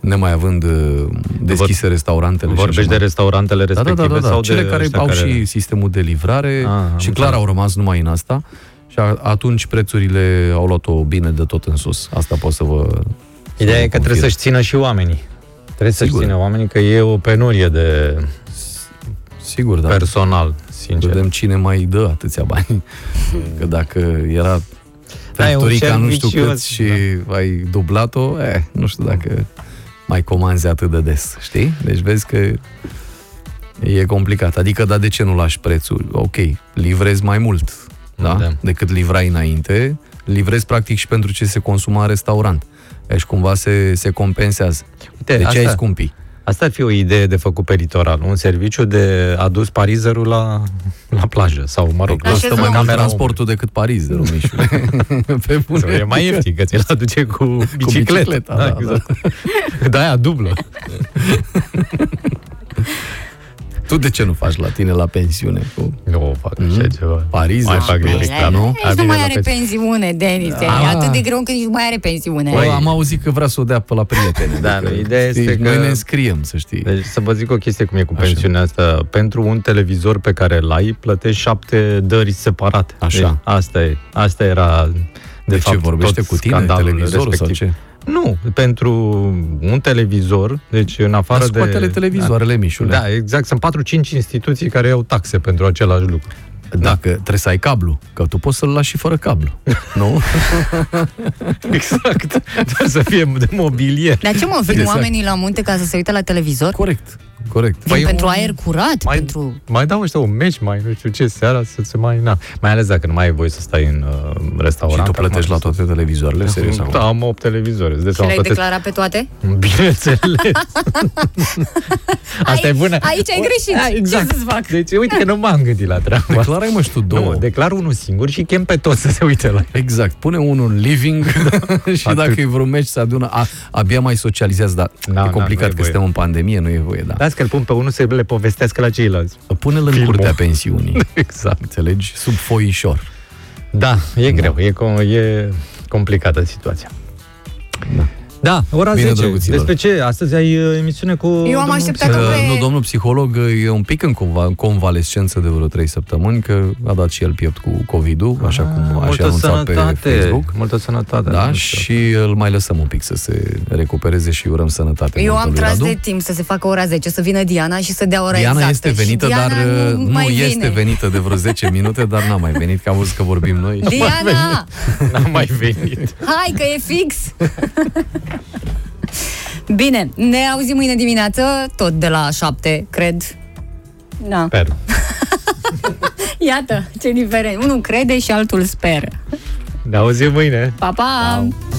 nemai având uh, deschise restaurantele. și Vorbești așa de mai- restaurantele da, da, respective da, da, da. sau Cele de care ăștia au care... și sistemul de livrare Ah, am și clar înțeles. au rămas numai în asta și a, atunci prețurile au luat-o bine de tot în sus. Asta pot să vă Ideea să e vă că trebuie confirm. să-și țină și oamenii. Trebuie să-și Sigur. țină oamenii că e o penurie de Sigur, da. personal, sincer. Vedem cine mai dă atâția bani. Că dacă era Da, e un Factorica nu știu cerc cât vicios, și ai dublat-o, eh, nu știu dacă mai comanzi atât de des, știi? Deci vezi că e complicat. Adică, dar de ce nu lași prețul? Ok, livrezi mai mult, da? Da. Decât livrai înainte, livrezi practic și pentru ce se consuma în restaurant. Deci cumva se, se compensează. Uite, de ce ai asta- scumpi? Asta ar fi o idee de făcut pe litoral. Un serviciu de adus parizerul la, la plajă. Sau, mă rog, Așa Costă să mai mă- mult camera transportul decât Paris, de Romișule. Pe bune. Sau e mai ieftin, că ți-l aduce cu bicicletă. bicicleta, da, exact. Da, aia dublă. Tu de ce nu faci la tine la pensiune? Cu Nu o fac așa Mhm. ceva. Paris? Mai fac Bine, nimic, la- dar nu? Nici Ar nu bine mai la are pensie. pensiune, Denis. E Ah. atât de greu că nici nu mai are pensiune. Băi, am auzit că vrea să o dea pe la prietene. Da, Adică, nu, ideea știi, este Noi că- ne înscriem, să știi. Deci să vă zic o chestie cum e cu Așa. pensiunea asta. Pentru un televizor pe care îl ai, plătești șapte dări separate. Așa. Deci asta, e, asta era de, De ce, fapt, vorbește tot cu tine scandalul televizorul sau respectiv. ce? Nu, pentru un televizor, deci în afară Dar de... scoate-le televizoarele, Mișule. Da, exact, sunt 4-5 instituții care iau taxe pentru același lucru. Dacă trebuie să ai cablu, că tu poți să-l lași și fără cablu. nu? Exact, dar să fie de mobilier. Dar ce mă, vin Exact. oamenii la munte ca să se uite la televizor? Corect, corect. Vin Păi pentru un- aer curat? Mai, Pentru... mai dau ăștia un meci, mai nu știu ce, seara să se mai... Na. Mai ales dacă nu mai ai voie să stai în uh, restaurant. Și tu plătești la acum, toate televizoarele, serios Da, acum. am 8 televizoare. Îți dai Și seama, le-ai plătesc- declarat pe toate? Bineînțeles. Asta Ai- e bună. aici ai greșit. Da, exact. Ce să-ți fac? Deci, uite că nu m-am gândit la treaba asta. Declarai mă și tu două. Nu, declar unul singur și chem pe toți să se uite la el. Exact. Pune unul în living și Atât. dacă e vreun meci se adună, a, abia mai socializează, dar Da, e da, complicat nu e că voie. suntem în pandemie, nu e voie, da. Las că îl pun pe unul să le povestească la ceilalți. Pune-l în Filmul. curtea pensiunii. Exact. Înțelegi? Sub foișor. Da, e greu, e, com- e complicată situația. Da. Da, ora Bine, 10. drăguților. Despre ce? Astăzi ai uh, emisiune cu... am domnul așteptat psiholog. că- Uh, Pe- nu, domnul psiholog uh, e un pic în conva- în convalescență de vreo 3 săptămâni, că a dat și el piept cu COVID-ul, așa cum a și Ah, Multă anunțat pe sănătate, Facebook. Multă sănătate. Da, nu știu. și îl mai lăsăm un pic să se recupereze și urăm sănătate. Eu mult am lui tras Radu. de timp să se facă ora 10, să vină Diana și să dea ora Diana exactă. este Și venită, Diana dar uh, nu, mai este vine. venită de vreo 10 minute, dar n-a mai venit, că a văzut că vorbim noi. Diana, N-am mai venit. hai că e fix! Bine, ne auzim mâine dimineață, tot de la 7, cred. Da. Sper. Iată, ce diferent. Unul crede și altul speră. Ne auzim mâine. Pa, pa! Ciao.